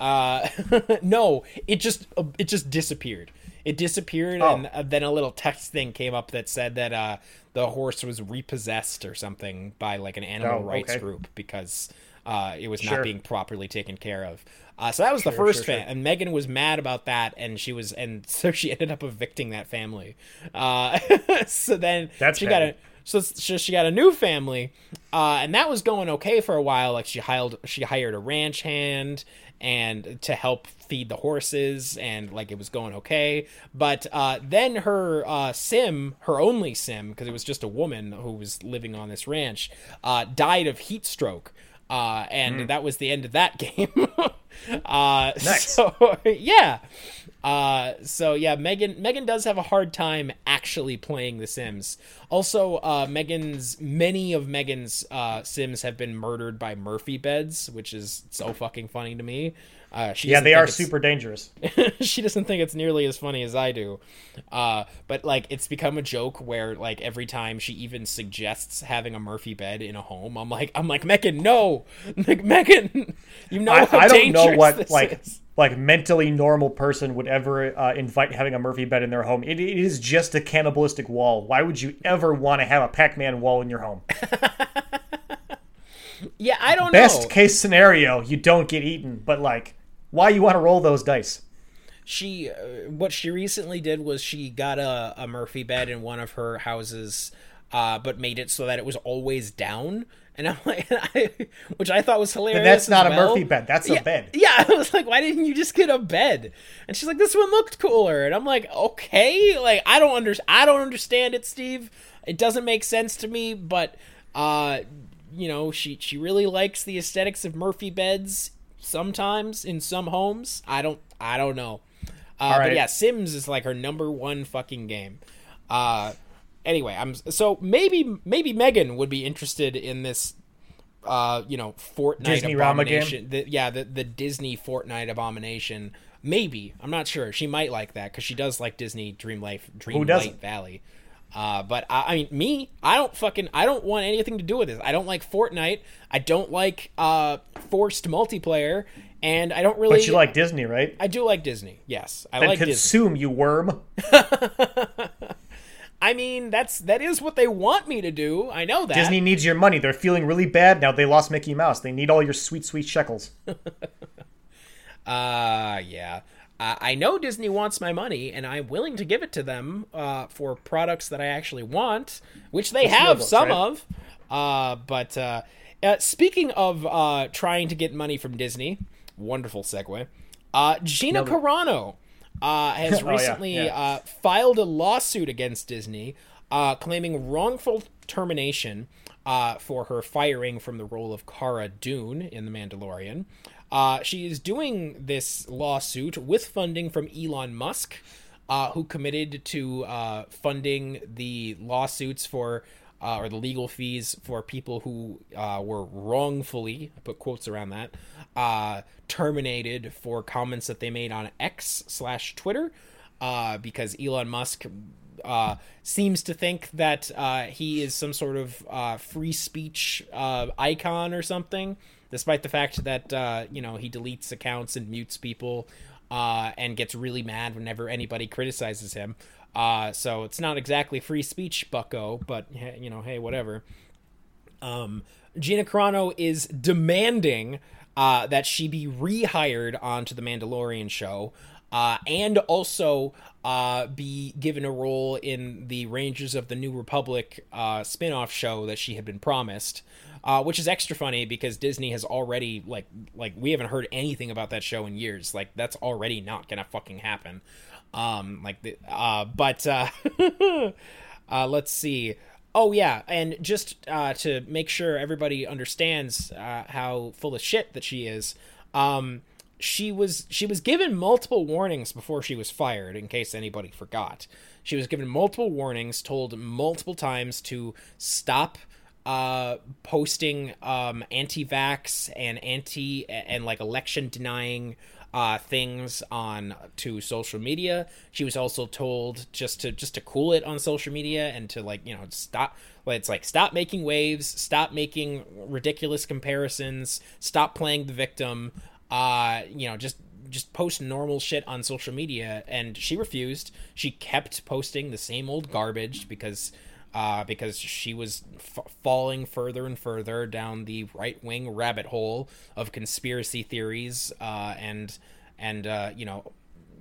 Speaker 1: uh no it just uh, it just disappeared it disappeared
Speaker 2: Oh.
Speaker 1: and uh, then a little text thing came up that said that uh the horse was repossessed or something by like an animal
Speaker 2: Oh,
Speaker 1: rights
Speaker 2: okay.
Speaker 1: group because uh it was
Speaker 2: Sure.
Speaker 1: not being properly taken care of uh, so that was the first
Speaker 2: sure,
Speaker 1: fan,
Speaker 2: sure.
Speaker 1: and Megan was mad about that, and she was, and so she ended up evicting that family. Uh, so then
Speaker 2: That's
Speaker 1: she got a. so, so she got a new family, uh, and that was going okay for a while. Like she hired she hired a ranch hand and to help feed the horses, and like it was going okay. But uh, then her uh, sim, her only sim, because it was just a woman who was living on this ranch, uh, died of heat stroke. Uh, and that was the end of that game. Uh,
Speaker 2: Nice.
Speaker 1: So yeah. Uh, so yeah, Megan Megan does have a hard time actually playing The Sims. Also, uh, Megan's many of Megan's uh, Sims have been murdered by Murphy beds, which is so fucking funny to me. Uh, she
Speaker 2: Yeah, they are super dangerous.
Speaker 1: she doesn't think it's nearly as funny as I do. Uh, but like it's become a joke where like every time she even suggests having a Murphy bed in a home, I'm like I'm like Megan, no, like Megan, you know
Speaker 2: I, I don't know what like
Speaker 1: is.
Speaker 2: like mentally normal person would ever uh, invite having a Murphy bed in their home. It, it is just a cannibalistic wall. Why would you ever want to have a Pac-Man wall in your home?
Speaker 1: Yeah, I don't
Speaker 2: Best
Speaker 1: know.
Speaker 2: Best case scenario, you don't get eaten, but like, why you want to roll those dice?
Speaker 1: she uh, what she recently did was she got a, a Murphy bed in one of her houses, uh, but made it so that it was always down. And I'm like, I, which I thought was hilarious.
Speaker 2: And that's not
Speaker 1: as
Speaker 2: a. Murphy bed. That's a bed.
Speaker 1: Yeah, I was like, why didn't you just get a bed? And she's like, this one looked cooler. And I'm like, okay, like I don't under I don't understand it, Steve. It doesn't make sense to me, but uh, you know, she she really likes the aesthetics of Murphy beds. Sometimes in some homes, I don't I don't know. Uh, But yeah, Sims is like her number one fucking game. Uh, anyway, I'm so maybe maybe Megan would be interested in this. Uh, you know, Fortnite
Speaker 2: Disney Rama game?
Speaker 1: abomination. The, yeah, the the Disney Fortnite abomination. Maybe I'm not sure. She might like that because she does like Disney Dream Life, Dream Light? Valley. Uh, but I, I mean, me, I don't fucking, I don't want anything to do with this. I don't like Fortnite. I don't like uh forced multiplayer, and I don't really.
Speaker 2: But you like Disney, right?
Speaker 1: I do like Disney. Yes, I
Speaker 2: Then
Speaker 1: like Disney.
Speaker 2: consume, you worm.
Speaker 1: I mean, that's that is what they want me to do. I know that.
Speaker 2: Disney needs your money. They're feeling really bad now. They lost Mickey Mouse. They need all your sweet, sweet shekels.
Speaker 1: Uh, yeah. Uh, I know Disney wants my money, and I'm willing to give it to them uh, for products that I actually want, which they have
Speaker 2: Snowballs,
Speaker 1: some
Speaker 2: right?
Speaker 1: of. Uh, but uh, uh, speaking of uh, trying to get money from Disney, wonderful segue. Uh, Gina Carano uh, has
Speaker 2: Oh,
Speaker 1: recently
Speaker 2: yeah.
Speaker 1: Uh, filed a lawsuit against Disney, uh, claiming wrongful termination uh, for her firing from the role of Cara Dune in The Mandalorian. Uh, she is doing this lawsuit with funding from Elon Musk, uh, who committed to uh, funding the lawsuits for. Uh, or the legal fees for people who uh, were wrongfully, I put quotes around that, uh, terminated for comments that they made on X slash Twitter, because Elon Musk seems to think that he is some sort of free speech icon or something, despite the fact that uh, you know he deletes accounts and mutes people uh, and gets really mad whenever anybody criticizes him. Uh, so it's not exactly free speech, Bucko, but you know, hey, whatever. Um, Gina Carano is demanding uh, that she be rehired onto the Mandalorian show. Uh, and also uh, be given a role in the Rangers of the New Republic uh, spin-off show that she had been promised, uh, which is extra funny because Disney has already like like we haven't heard anything about that show in years. Like that's already not gonna fucking happen. Um, like the uh, but uh, uh, let's see. Oh yeah, and just uh, to make sure everybody understands uh, how full of shit that she is, um, she was she was given multiple warnings before she was fired. In case anybody forgot, she was given multiple warnings, told multiple times to stop uh, posting um, anti-vax and anti and like election denying uh, things on to social media. She was also told just to just to cool it on social media and to like you know stop. It's like stop making waves, stop making ridiculous comparisons, stop playing the victim. Uh, you know, just just post normal shit on social media and she refused she kept posting the same old garbage because uh, because she was f- falling further and further down the right wing rabbit hole of conspiracy theories uh, and and uh, you know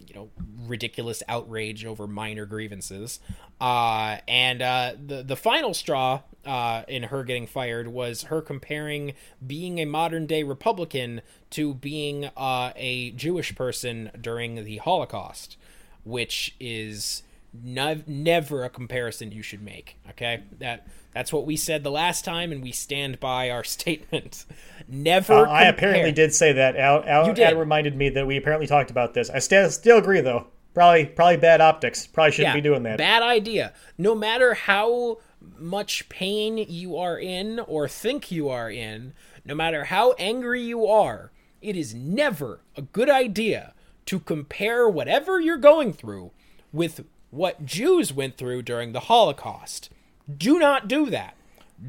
Speaker 1: you know ridiculous outrage over minor grievances. Uh, and uh, the the final straw uh, in her getting fired was her comparing being a modern day Republican to being a Jewish person during the Holocaust, which is never a comparison you should make. Okay, that that's what we said the last time, and we stand by our statement. Never. Uh,
Speaker 2: I apparently did say that. Al, Al, you did. Al reminded me that we apparently talked about this. I still still agree though. Probably probably bad optics. Probably shouldn't yeah, be doing that.
Speaker 1: Bad idea. No matter how much pain you are in or think you are in, no matter how angry you are, it is never a good idea to compare whatever you're going through with what Jews went through during the Holocaust. Do not do that.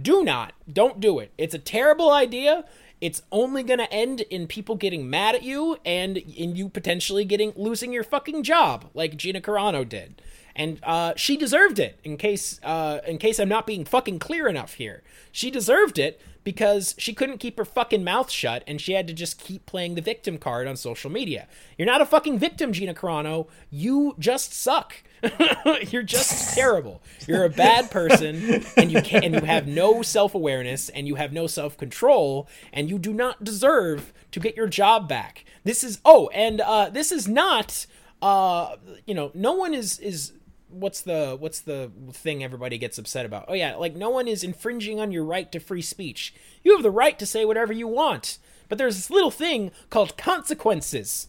Speaker 1: Do not. Don't do it. It's a terrible idea. It's only going to end in people getting mad at you and in you potentially getting losing your fucking job like Gina Carano did. And uh, she deserved it. In case uh, in case I'm not being fucking clear enough here, she deserved it because she couldn't keep her fucking mouth shut and she had to just keep playing the victim card on social media. You're not a fucking victim, Gina Carano. You just suck. You're just terrible. You're a bad person, and you can and you have no self awareness, and you have no self control, and you do not deserve to get your job back. This is oh, and uh, this is not uh, you know, no one is is what's the what's the thing everybody gets upset about? Oh yeah, like no one is infringing on your right to free speech. You have the right to say whatever you want, but there's this little thing called consequences,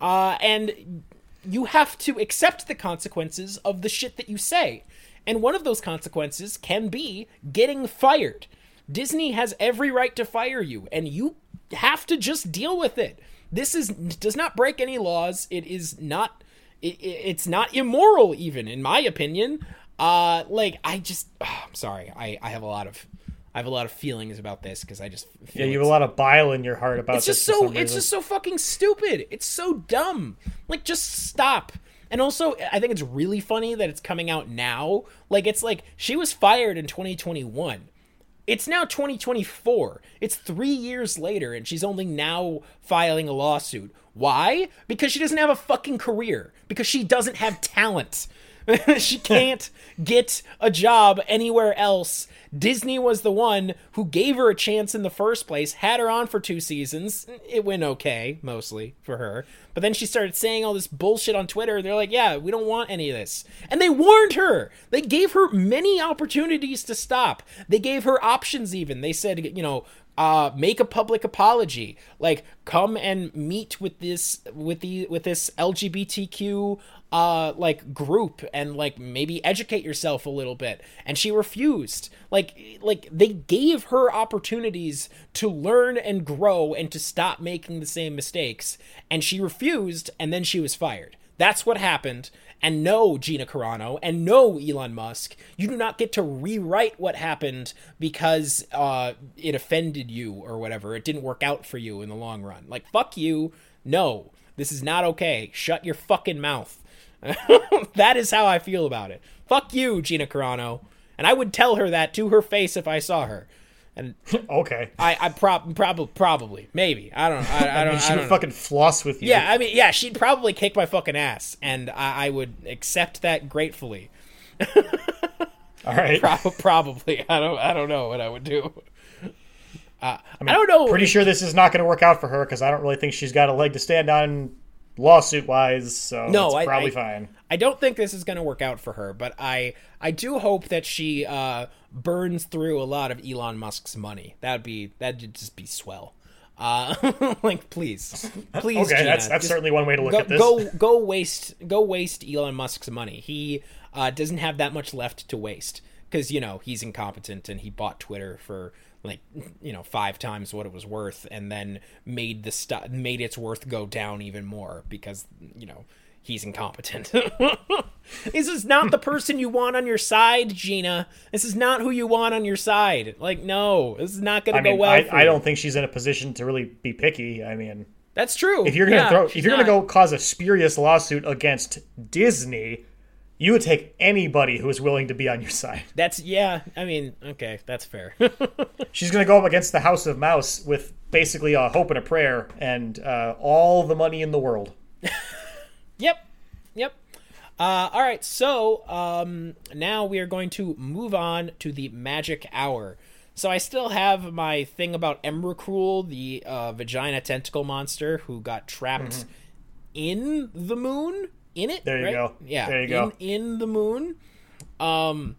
Speaker 1: uh, and you have to accept the consequences of the shit that you say. And one of those consequences can be getting fired. Disney has every right to fire you, and you have to just deal with it. This is does not break any laws. It is not. It, it's not immoral, even in my opinion. Uh, like I just, oh, I'm sorry. I I have a lot of I have a lot of feelings about this because I just
Speaker 2: yeah, you have a lot of bile in your heart about.
Speaker 1: It's just so it's just so fucking stupid. It's so dumb. Like, just stop. And also, I think it's really funny that it's coming out now. Like, it's like she was fired in 2021. It's now 2024. It's three years later, and she's only now filing a lawsuit. Why? Because she doesn't have a fucking career. Because she doesn't have talent. she can't get a job anywhere else Disney was the one who gave her a chance in the first place, had her on for two seasons. It went okay, mostly for her. But then she started saying all this bullshit on Twitter. They're like, yeah, we don't want any of this. And they warned her. They gave her many opportunities to stop. They gave her options, even. They said, you know, uh, make a public apology like come and meet with this with the with this lgbtq uh like group and like maybe educate yourself a little bit and she refused like like they gave her opportunities to learn and grow and to stop making the same mistakes and she refused and then she was fired That's what happened. And no, Gina Carano, and no, Elon Musk, you do not get to rewrite what happened because uh, it offended you or whatever. It didn't work out for you in the long run. Like, fuck you. No, this is not okay. Shut your fucking mouth. that is how I feel about it. Fuck you, Gina Carano. And I would tell her that to her face if I saw her. And
Speaker 2: okay.
Speaker 1: I, I prob- probably, probably, maybe. I don't, I, I
Speaker 2: I
Speaker 1: don't,
Speaker 2: mean, she
Speaker 1: I
Speaker 2: would fucking floss with you.
Speaker 1: yeah, I mean, yeah, she'd probably kick my fucking ass, and I, I would accept that gratefully.
Speaker 2: All right.
Speaker 1: Pro- probably, I don't, I don't know what I would do. Uh, I, don't know.
Speaker 2: Pretty sure this is not going to work out for her because I don't really think she's got a leg to stand on lawsuit wise. So
Speaker 1: No, I-
Speaker 2: probably
Speaker 1: I-
Speaker 2: fine.
Speaker 1: I don't think this is going to work out for her, but I, I do hope that she uh, burns through a lot of Elon Musk's money. That'd be, that'd just be swell. Uh, like, please, please,
Speaker 2: Okay,
Speaker 1: Gina,
Speaker 2: that's that's certainly one way to look
Speaker 1: go,
Speaker 2: at this.
Speaker 1: go go waste go waste Elon Musk's money. He uh, doesn't have that much left to waste because you know he's incompetent and he bought Twitter for like you know five times what it was worth and then made the stuff made its worth go down even more because you know he's incompetent. this is not the person you want on your side, Gina. This is not who you want on your side. Like no, this is not going
Speaker 2: I
Speaker 1: to go
Speaker 2: mean,
Speaker 1: well.
Speaker 2: I, I don't think she's in a position to really be picky. I mean,
Speaker 1: That's true.
Speaker 2: if you're gonna
Speaker 1: Yeah,
Speaker 2: throw, if you're gonna go cause a spurious lawsuit against Disney, you would take anybody who is willing to be on your side.
Speaker 1: That's yeah. I mean, okay, that's fair.
Speaker 2: She's gonna go up against the House of Mouse with basically a hope and a prayer and uh, all the money in the world.
Speaker 1: Yep. Yep. Uh, all right. So um, now we are going to move on to the magic hour. So I still have my thing about Emrakul, the uh, vagina tentacle monster who got trapped in the moon. In it.
Speaker 2: There you
Speaker 1: right?
Speaker 2: go.
Speaker 1: Yeah.
Speaker 2: There you go.
Speaker 1: In the moon. Um.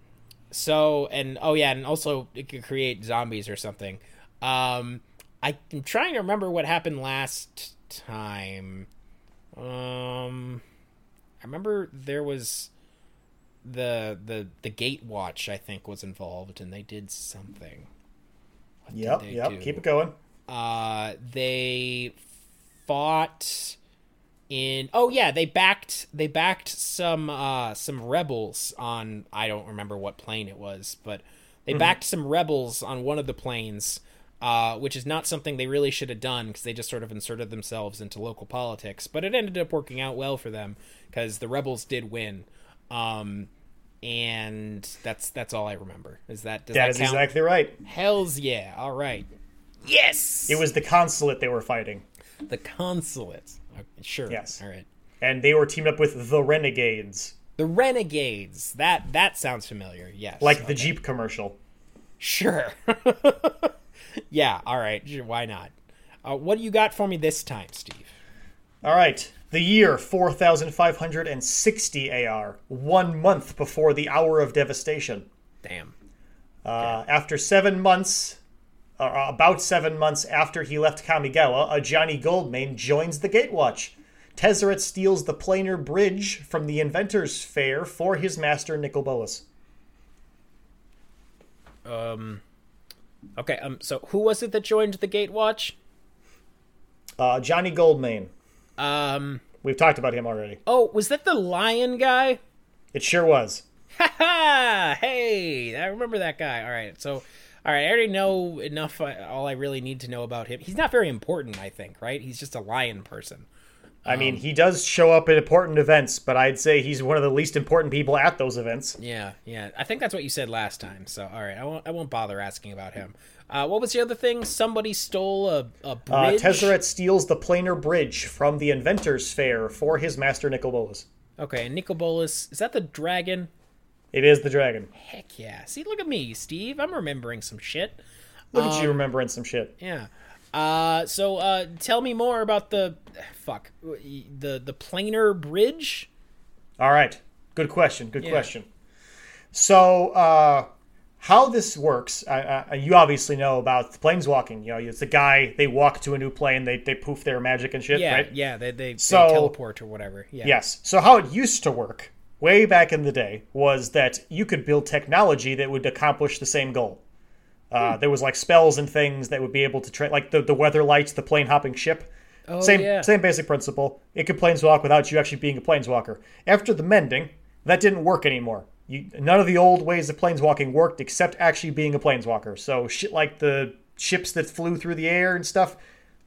Speaker 1: So and oh yeah, and also it could create zombies or something. Um. I'm trying to remember what happened last time. Um, I remember there was the the the Gatewatch. I think was involved, and they did something. What did
Speaker 2: Yep,
Speaker 1: they
Speaker 2: yep.
Speaker 1: do?
Speaker 2: Keep it going.
Speaker 1: Uh, they fought in. Oh yeah, they backed they backed some uh some rebels on. I don't remember what plane it was, but they backed some rebels on one of the planes. Uh, which is not something they really should have done because they just sort of inserted themselves into local politics. But it ended up working out well for them because the rebels did win. Um, and that's that's all I remember. Is that does
Speaker 2: That
Speaker 1: that,
Speaker 2: is
Speaker 1: count?
Speaker 2: exactly right.
Speaker 1: Hell's yeah! All right. Yes.
Speaker 2: It was the consulate they were fighting,
Speaker 1: the consulate. Okay, sure.
Speaker 2: Yes.
Speaker 1: All right.
Speaker 2: and they were teamed up with the Renegades,
Speaker 1: The renegades. That that sounds familiar. Yes.
Speaker 2: like the. Jeep commercial.
Speaker 1: Sure. yeah. All right. Why not? Uh, what do you got for me this time, Steve?
Speaker 2: All right. The year 4560 AR, one month before the hour of devastation.
Speaker 1: Damn.
Speaker 2: Uh, After seven months, uh, about seven months after he left Kamigawa, Ajani Goldmane joins the Gatewatch. Tezzeret steals the planar bridge from the Inventor's Fair for his master, Nicol Bolas.
Speaker 1: Um. Okay. Um. So who was it that joined the Gatewatch?
Speaker 2: Uh, Ajani Goldmane.
Speaker 1: Um.
Speaker 2: We've talked about him already.
Speaker 1: Oh, was that the lion guy?
Speaker 2: It sure was.
Speaker 1: Ha ha! Hey, I remember that guy. All right, so, all right, I already know enough. Uh, all I really need to know about him. He's not very important, I think. Right? He's just a lion person.
Speaker 2: I mean, he does show up at important events, but I'd say he's one of the least important people at those events.
Speaker 1: Yeah, yeah. I think that's what you said last time. So, all right, I won't. I won't bother asking about him. Uh, what was the other thing? Somebody stole a, a
Speaker 2: Uh,
Speaker 1: bridge.
Speaker 2: Tezzeret steals the planar bridge from the Inventor's Fair for his master, Nicol Bolas.
Speaker 1: Okay, and Nicol Bolas. Is that the dragon?
Speaker 2: It is the dragon.
Speaker 1: Heck yeah! See, look at me, Steve. I'm remembering some shit.
Speaker 2: Look at you
Speaker 1: Um,
Speaker 2: remembering some shit.
Speaker 1: Yeah. Uh, so uh, tell me more about the fuck the the planar bridge.
Speaker 2: All right. Good question. Good
Speaker 1: Yeah.
Speaker 2: question. So, uh, how this works, uh, uh, you obviously know about planeswalking. You know, it's a guy, they walk to a new plane, they, they poof their magic and shit,
Speaker 1: Yeah,
Speaker 2: right?
Speaker 1: yeah. They they,
Speaker 2: So-
Speaker 1: they teleport or whatever. Yeah.
Speaker 2: Yes. So, how it used to work, way back in the day, was that you could build technology that would accomplish the same goal. Uh, There was like spells and things that would be able to train, like the, the Weatherlight's, the plane hopping ship. same
Speaker 1: yeah.
Speaker 2: same basic principle. It could planeswalk without you actually being a planeswalker. After the mending, that didn't work anymore. You, none of the old ways of planeswalking worked except actually being a planeswalker. So shit like the ships that flew through the air and stuff,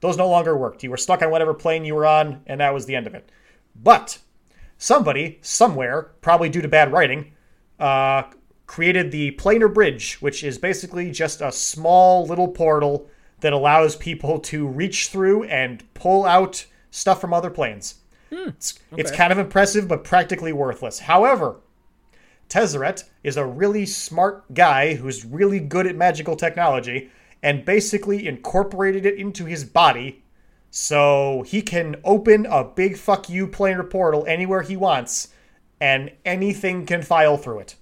Speaker 2: those no longer worked. You were stuck on whatever plane you were on, and that was the end of it. But somebody somewhere, probably due to bad writing, uh, created the planar bridge, which is basically just a small little portal that allows people to reach through and pull out stuff from other planes. It's, it's kind of impressive, but practically worthless. However, Tezzeret is a really smart guy who's really good at magical technology and basically incorporated it into his body so he can open a big fuck you planar portal anywhere he wants and anything can file through it.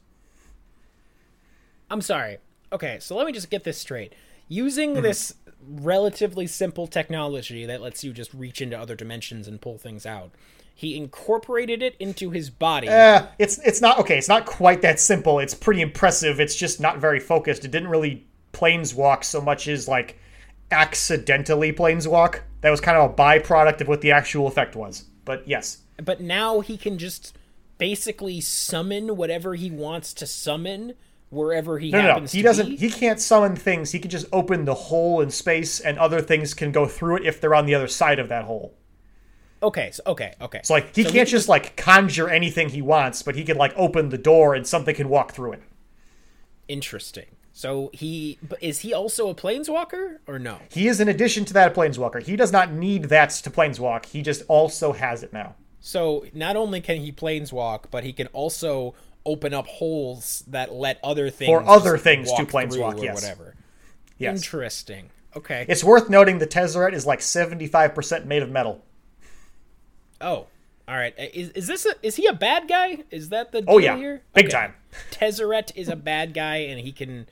Speaker 1: I'm sorry. Okay, so let me just get this straight. Using
Speaker 2: Mm-hmm.
Speaker 1: this relatively simple technology that lets you just reach into other dimensions and pull things out, he incorporated it into his body.
Speaker 2: Uh, it's it's not okay. It's not quite that simple. It's pretty impressive. It's just not very focused. It didn't really planeswalk so much as like accidentally planeswalk. That was kind of a byproduct of what the actual effect was. But yes,
Speaker 1: but now he can just basically summon whatever he wants to summon wherever he
Speaker 2: no, no, no. He doesn't.
Speaker 1: be.
Speaker 2: He can't summon things. He can just open the hole in space, and other things can go through it if they're on the other side of that hole.
Speaker 1: Okay, so okay, okay.
Speaker 2: So like he
Speaker 1: So
Speaker 2: can't
Speaker 1: can
Speaker 2: just like conjure anything he wants, but he can like open the door and something can walk through it.
Speaker 1: Interesting. So he is he also a planeswalker or no?
Speaker 2: He is in addition to that a planeswalker. He does not need that to planeswalk. He just also has it now.
Speaker 1: So not only can he planeswalk, but he can also open up holes that let other things
Speaker 2: For other things to planeswalk,
Speaker 1: or
Speaker 2: yes.
Speaker 1: whatever.
Speaker 2: Yes.
Speaker 1: Interesting. Okay.
Speaker 2: It's worth noting the Tezzeret is like 75% made of metal.
Speaker 1: oh, all right. Is is this a, is he a bad guy? Is that the oh, deal
Speaker 2: Oh yeah.
Speaker 1: here?
Speaker 2: Big
Speaker 1: Okay.
Speaker 2: time.
Speaker 1: Tezzeret is a bad guy, and he can.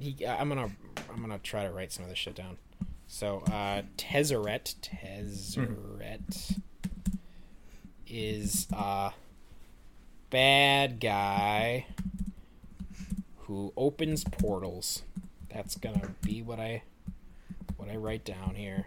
Speaker 1: He. I'm gonna. I'm gonna try to write some of this shit down. So, uh, Tezzeret. Tezzeret is a bad guy who opens portals. That's gonna be what I what I write down here,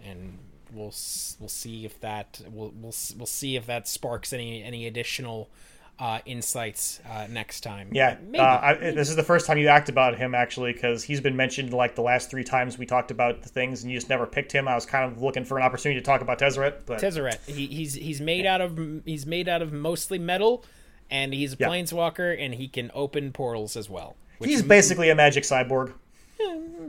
Speaker 1: and we'll we'll see if that we'll we'll we'll see if that sparks any any additional uh, insights uh, next time.
Speaker 2: Yeah.
Speaker 1: maybe.
Speaker 2: Uh, I, this is the first time you act about him actually because he's been mentioned like the last three times we talked about the things and you just never picked him. I was kind of looking for an opportunity to talk about Tezzeret, but
Speaker 1: Tezzeret. He, he's he's made out of he's made out of mostly metal, and he's a
Speaker 2: Yeah.
Speaker 1: planeswalker, and he can open portals as well.
Speaker 2: He's basically a magic cyborg.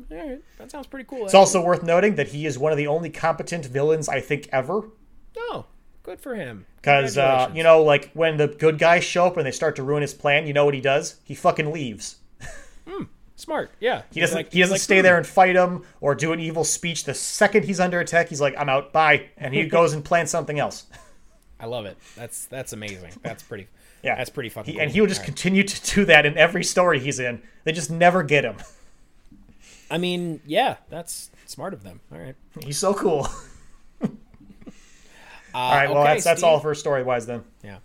Speaker 1: right, that sounds pretty cool.
Speaker 2: It's also worth noting that he is one of the only competent villains I think ever.
Speaker 1: oh, good for him.
Speaker 2: Because uh, you know, like when the good guys show up and they start to ruin his plan, you know what he does? He fucking leaves.
Speaker 1: smart. Yeah,
Speaker 2: He doesn't. he doesn't stay there and fight him or do an evil speech. The second he's under attack, he's like, "I'm out, bye," and he goes and plans something else.
Speaker 1: I love it. That's that's amazing. That's pretty.
Speaker 2: Yeah,
Speaker 1: that's pretty fucking.
Speaker 2: He,
Speaker 1: cool.
Speaker 2: and he will just
Speaker 1: right.
Speaker 2: continue to do that in every story he's in. They just never get him.
Speaker 1: I mean, yeah, that's smart of them. All right.
Speaker 2: He's so cool.
Speaker 1: Uh,
Speaker 2: all right, well
Speaker 1: okay,
Speaker 2: that's that's
Speaker 1: Steve.
Speaker 2: all for story wise then.
Speaker 1: Yeah.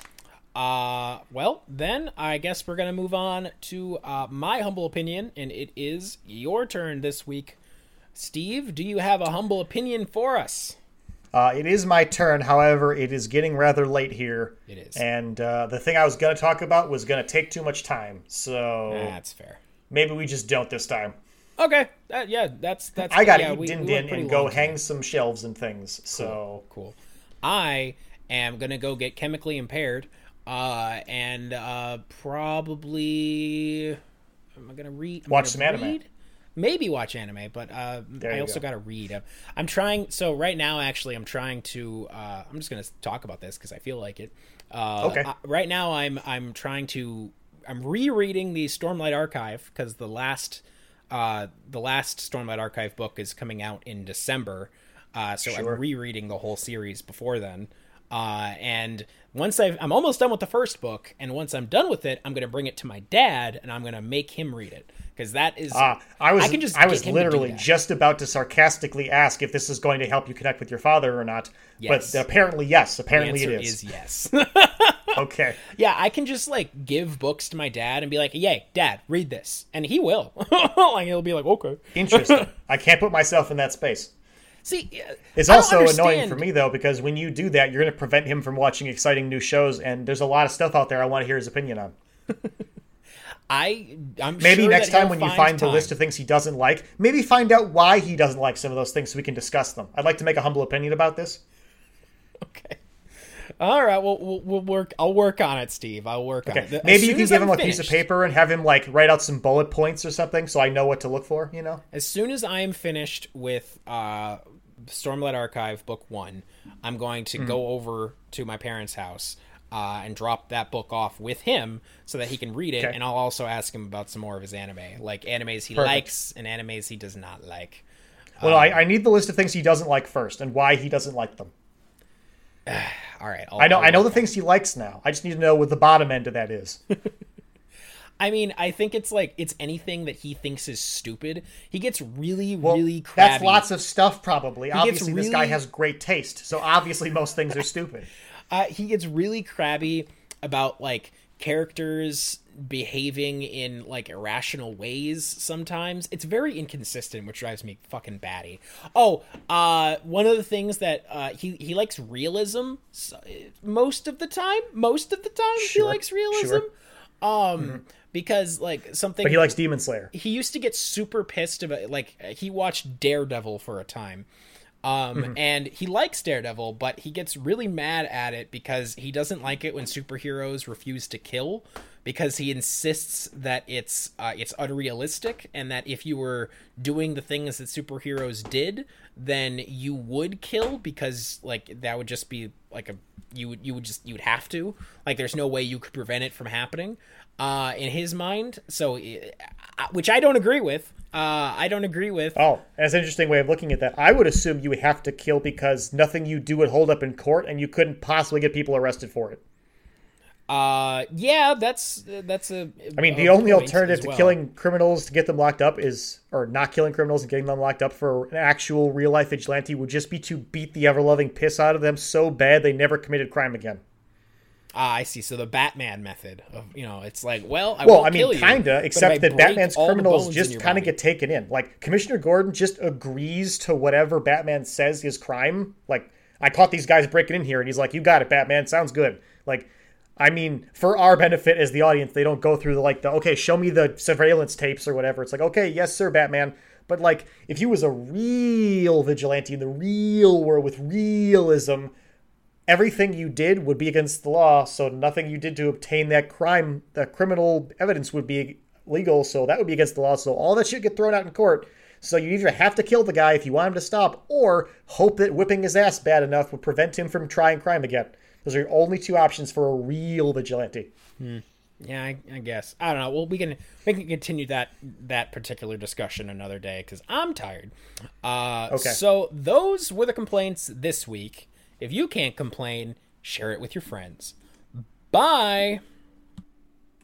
Speaker 1: Uh, well, then I guess we're gonna move on to uh, my humble opinion, and it is your turn this week. Steve, do you have a humble opinion for us?
Speaker 2: Uh, it is my turn. However, it is getting rather late here.
Speaker 1: It is.
Speaker 2: And uh, the thing I was going to talk about was going to take too much time. So
Speaker 1: That's fair.
Speaker 2: maybe we just don't this time.
Speaker 1: Okay. That, yeah, that's that's.
Speaker 2: I got to
Speaker 1: yeah,
Speaker 2: eat
Speaker 1: we-
Speaker 2: din din and go hang
Speaker 1: today.
Speaker 2: some shelves and things. So
Speaker 1: Cool. I am gonna go get chemically impaired, uh, and uh, probably am I gonna read?
Speaker 2: Watch
Speaker 1: gonna
Speaker 2: some anime.
Speaker 1: Maybe watch anime, but uh, I also
Speaker 2: go.
Speaker 1: got to read. I'm trying. So right now, actually, I'm trying to. Uh, I'm just gonna talk about this because I feel like it. Uh,
Speaker 2: Okay.
Speaker 1: I- right now, I'm I'm trying to. I'm rereading the Stormlight Archive because the last, uh, the last Stormlight Archive book is coming out in December. Uh, so
Speaker 2: Sure.
Speaker 1: I'm rereading the whole series before then. Uh, and once I've, I'm almost done with the first book, and once I'm done with it, I'm going to bring it to my dad, and I'm going to make him read it because that is.
Speaker 2: Ah, I was
Speaker 1: I
Speaker 2: I,
Speaker 1: can just
Speaker 2: was
Speaker 1: to do
Speaker 2: literally just about to sarcastically ask if this is going to help you connect with your father or not.
Speaker 1: Yes.
Speaker 2: But apparently, yes. Apparently, it is.
Speaker 1: is yes.
Speaker 2: Okay.
Speaker 1: yeah, I can just like give books to my dad and be like, "Yay, dad, read this," and he will. like he'll be like, "Okay."
Speaker 2: Interesting. I can't put myself in that space.
Speaker 1: See,
Speaker 2: it's also annoying for me though because when you do that, you're going to prevent him from watching exciting new shows, and there's a lot of stuff out there I want to hear his opinion on.
Speaker 1: I I'm
Speaker 2: maybe
Speaker 1: sure
Speaker 2: next time when you find
Speaker 1: time.
Speaker 2: the list of things he doesn't like, maybe find out why he doesn't like some of those things so we can discuss them. I'd like to make a humble opinion about this.
Speaker 1: Okay. All right, well, we'll, we'll work. I'll work on it, Steve. I'll work
Speaker 2: okay.
Speaker 1: on it.
Speaker 2: Maybe you can give I'm him a piece of paper and have him like write out some bullet points or something, so I know what to look for. You know.
Speaker 1: As soon as I am finished with uh, Stormlight Archive Book One, I'm going to mm. go over to my parents' house uh, and drop that book off with him so that he can read it. Okay. And I'll also ask him about some more of his anime, like animes he Perfect. likes and animes he does not like.
Speaker 2: Well, um, I, I, need the list of things he doesn't like first and why he doesn't like them.
Speaker 1: all right,
Speaker 2: I'll, i know. I'll i know the things he likes now. I just need to know what the bottom end of that is.
Speaker 1: I mean, I think it's like it's anything that he thinks is stupid. He gets really, well, really crabby.
Speaker 2: That's lots of stuff, probably. He obviously, really... this guy has great taste, so obviously most things are stupid.
Speaker 1: Uh, he gets really crabby about like characters behaving in like irrational ways sometimes it's very inconsistent which drives me fucking batty oh uh one of the things that uh he he likes realism most of the time most of the time sure, he likes realism sure. um mm-hmm. Because like something
Speaker 2: but he likes demon slayer.
Speaker 1: he used to get super pissed about like he watched daredevil for a time. Um, mm-hmm. and he likes Daredevil, but he gets really mad at it because he doesn't like it when superheroes refuse to kill because he insists that it's uh, it's unrealistic and that if you were doing the things that superheroes did, then you would kill because like that would just be like a you would you would just you would have to. Like there's no way you could prevent it from happening uh, in his mind. So, uh, which I don't agree with. Uh, I don't agree with.
Speaker 2: Oh, that's an interesting way of looking at that. I would assume you would have to kill because nothing you do would hold up in court, and you couldn't possibly get people arrested for it.
Speaker 1: Uh, yeah, that's that's a.
Speaker 2: I mean, the only alternative well. to killing criminals to get them locked up is, or not killing criminals and getting them locked up for an actual real life vigilante would just be to beat the ever loving piss out of them so bad they never committed crime again.
Speaker 1: Ah, I see. So the Batman method of you know, it's like, well, I
Speaker 2: well, I mean, kinda, except that Batman's criminals just kind of get taken in. Like Commissioner Gordon just agrees to whatever Batman says is crime. Like, I caught these guys breaking in here, and he's like, "You got it, Batman. Sounds good." Like, I mean, for our benefit as the audience, they don't go through the like the okay, show me the surveillance tapes or whatever. It's like, okay, yes, sir, Batman. But like, if you was a real vigilante in the real world with realism everything you did would be against the law, so nothing you did to obtain that crime, that criminal evidence would be legal, so that would be against the law. So all that shit get thrown out in court. So you either have to kill the guy if you want him to stop, or hope that whipping his ass bad enough would prevent him from trying crime again. Those are your only two options for a real vigilante.
Speaker 1: Hmm. Yeah, I, I, guess I don't know. Well, we can we can continue that that particular discussion another day because I'm tired. Uh, okay. So those were the complaints this week. If you can't complain, share it with your friends. Bye.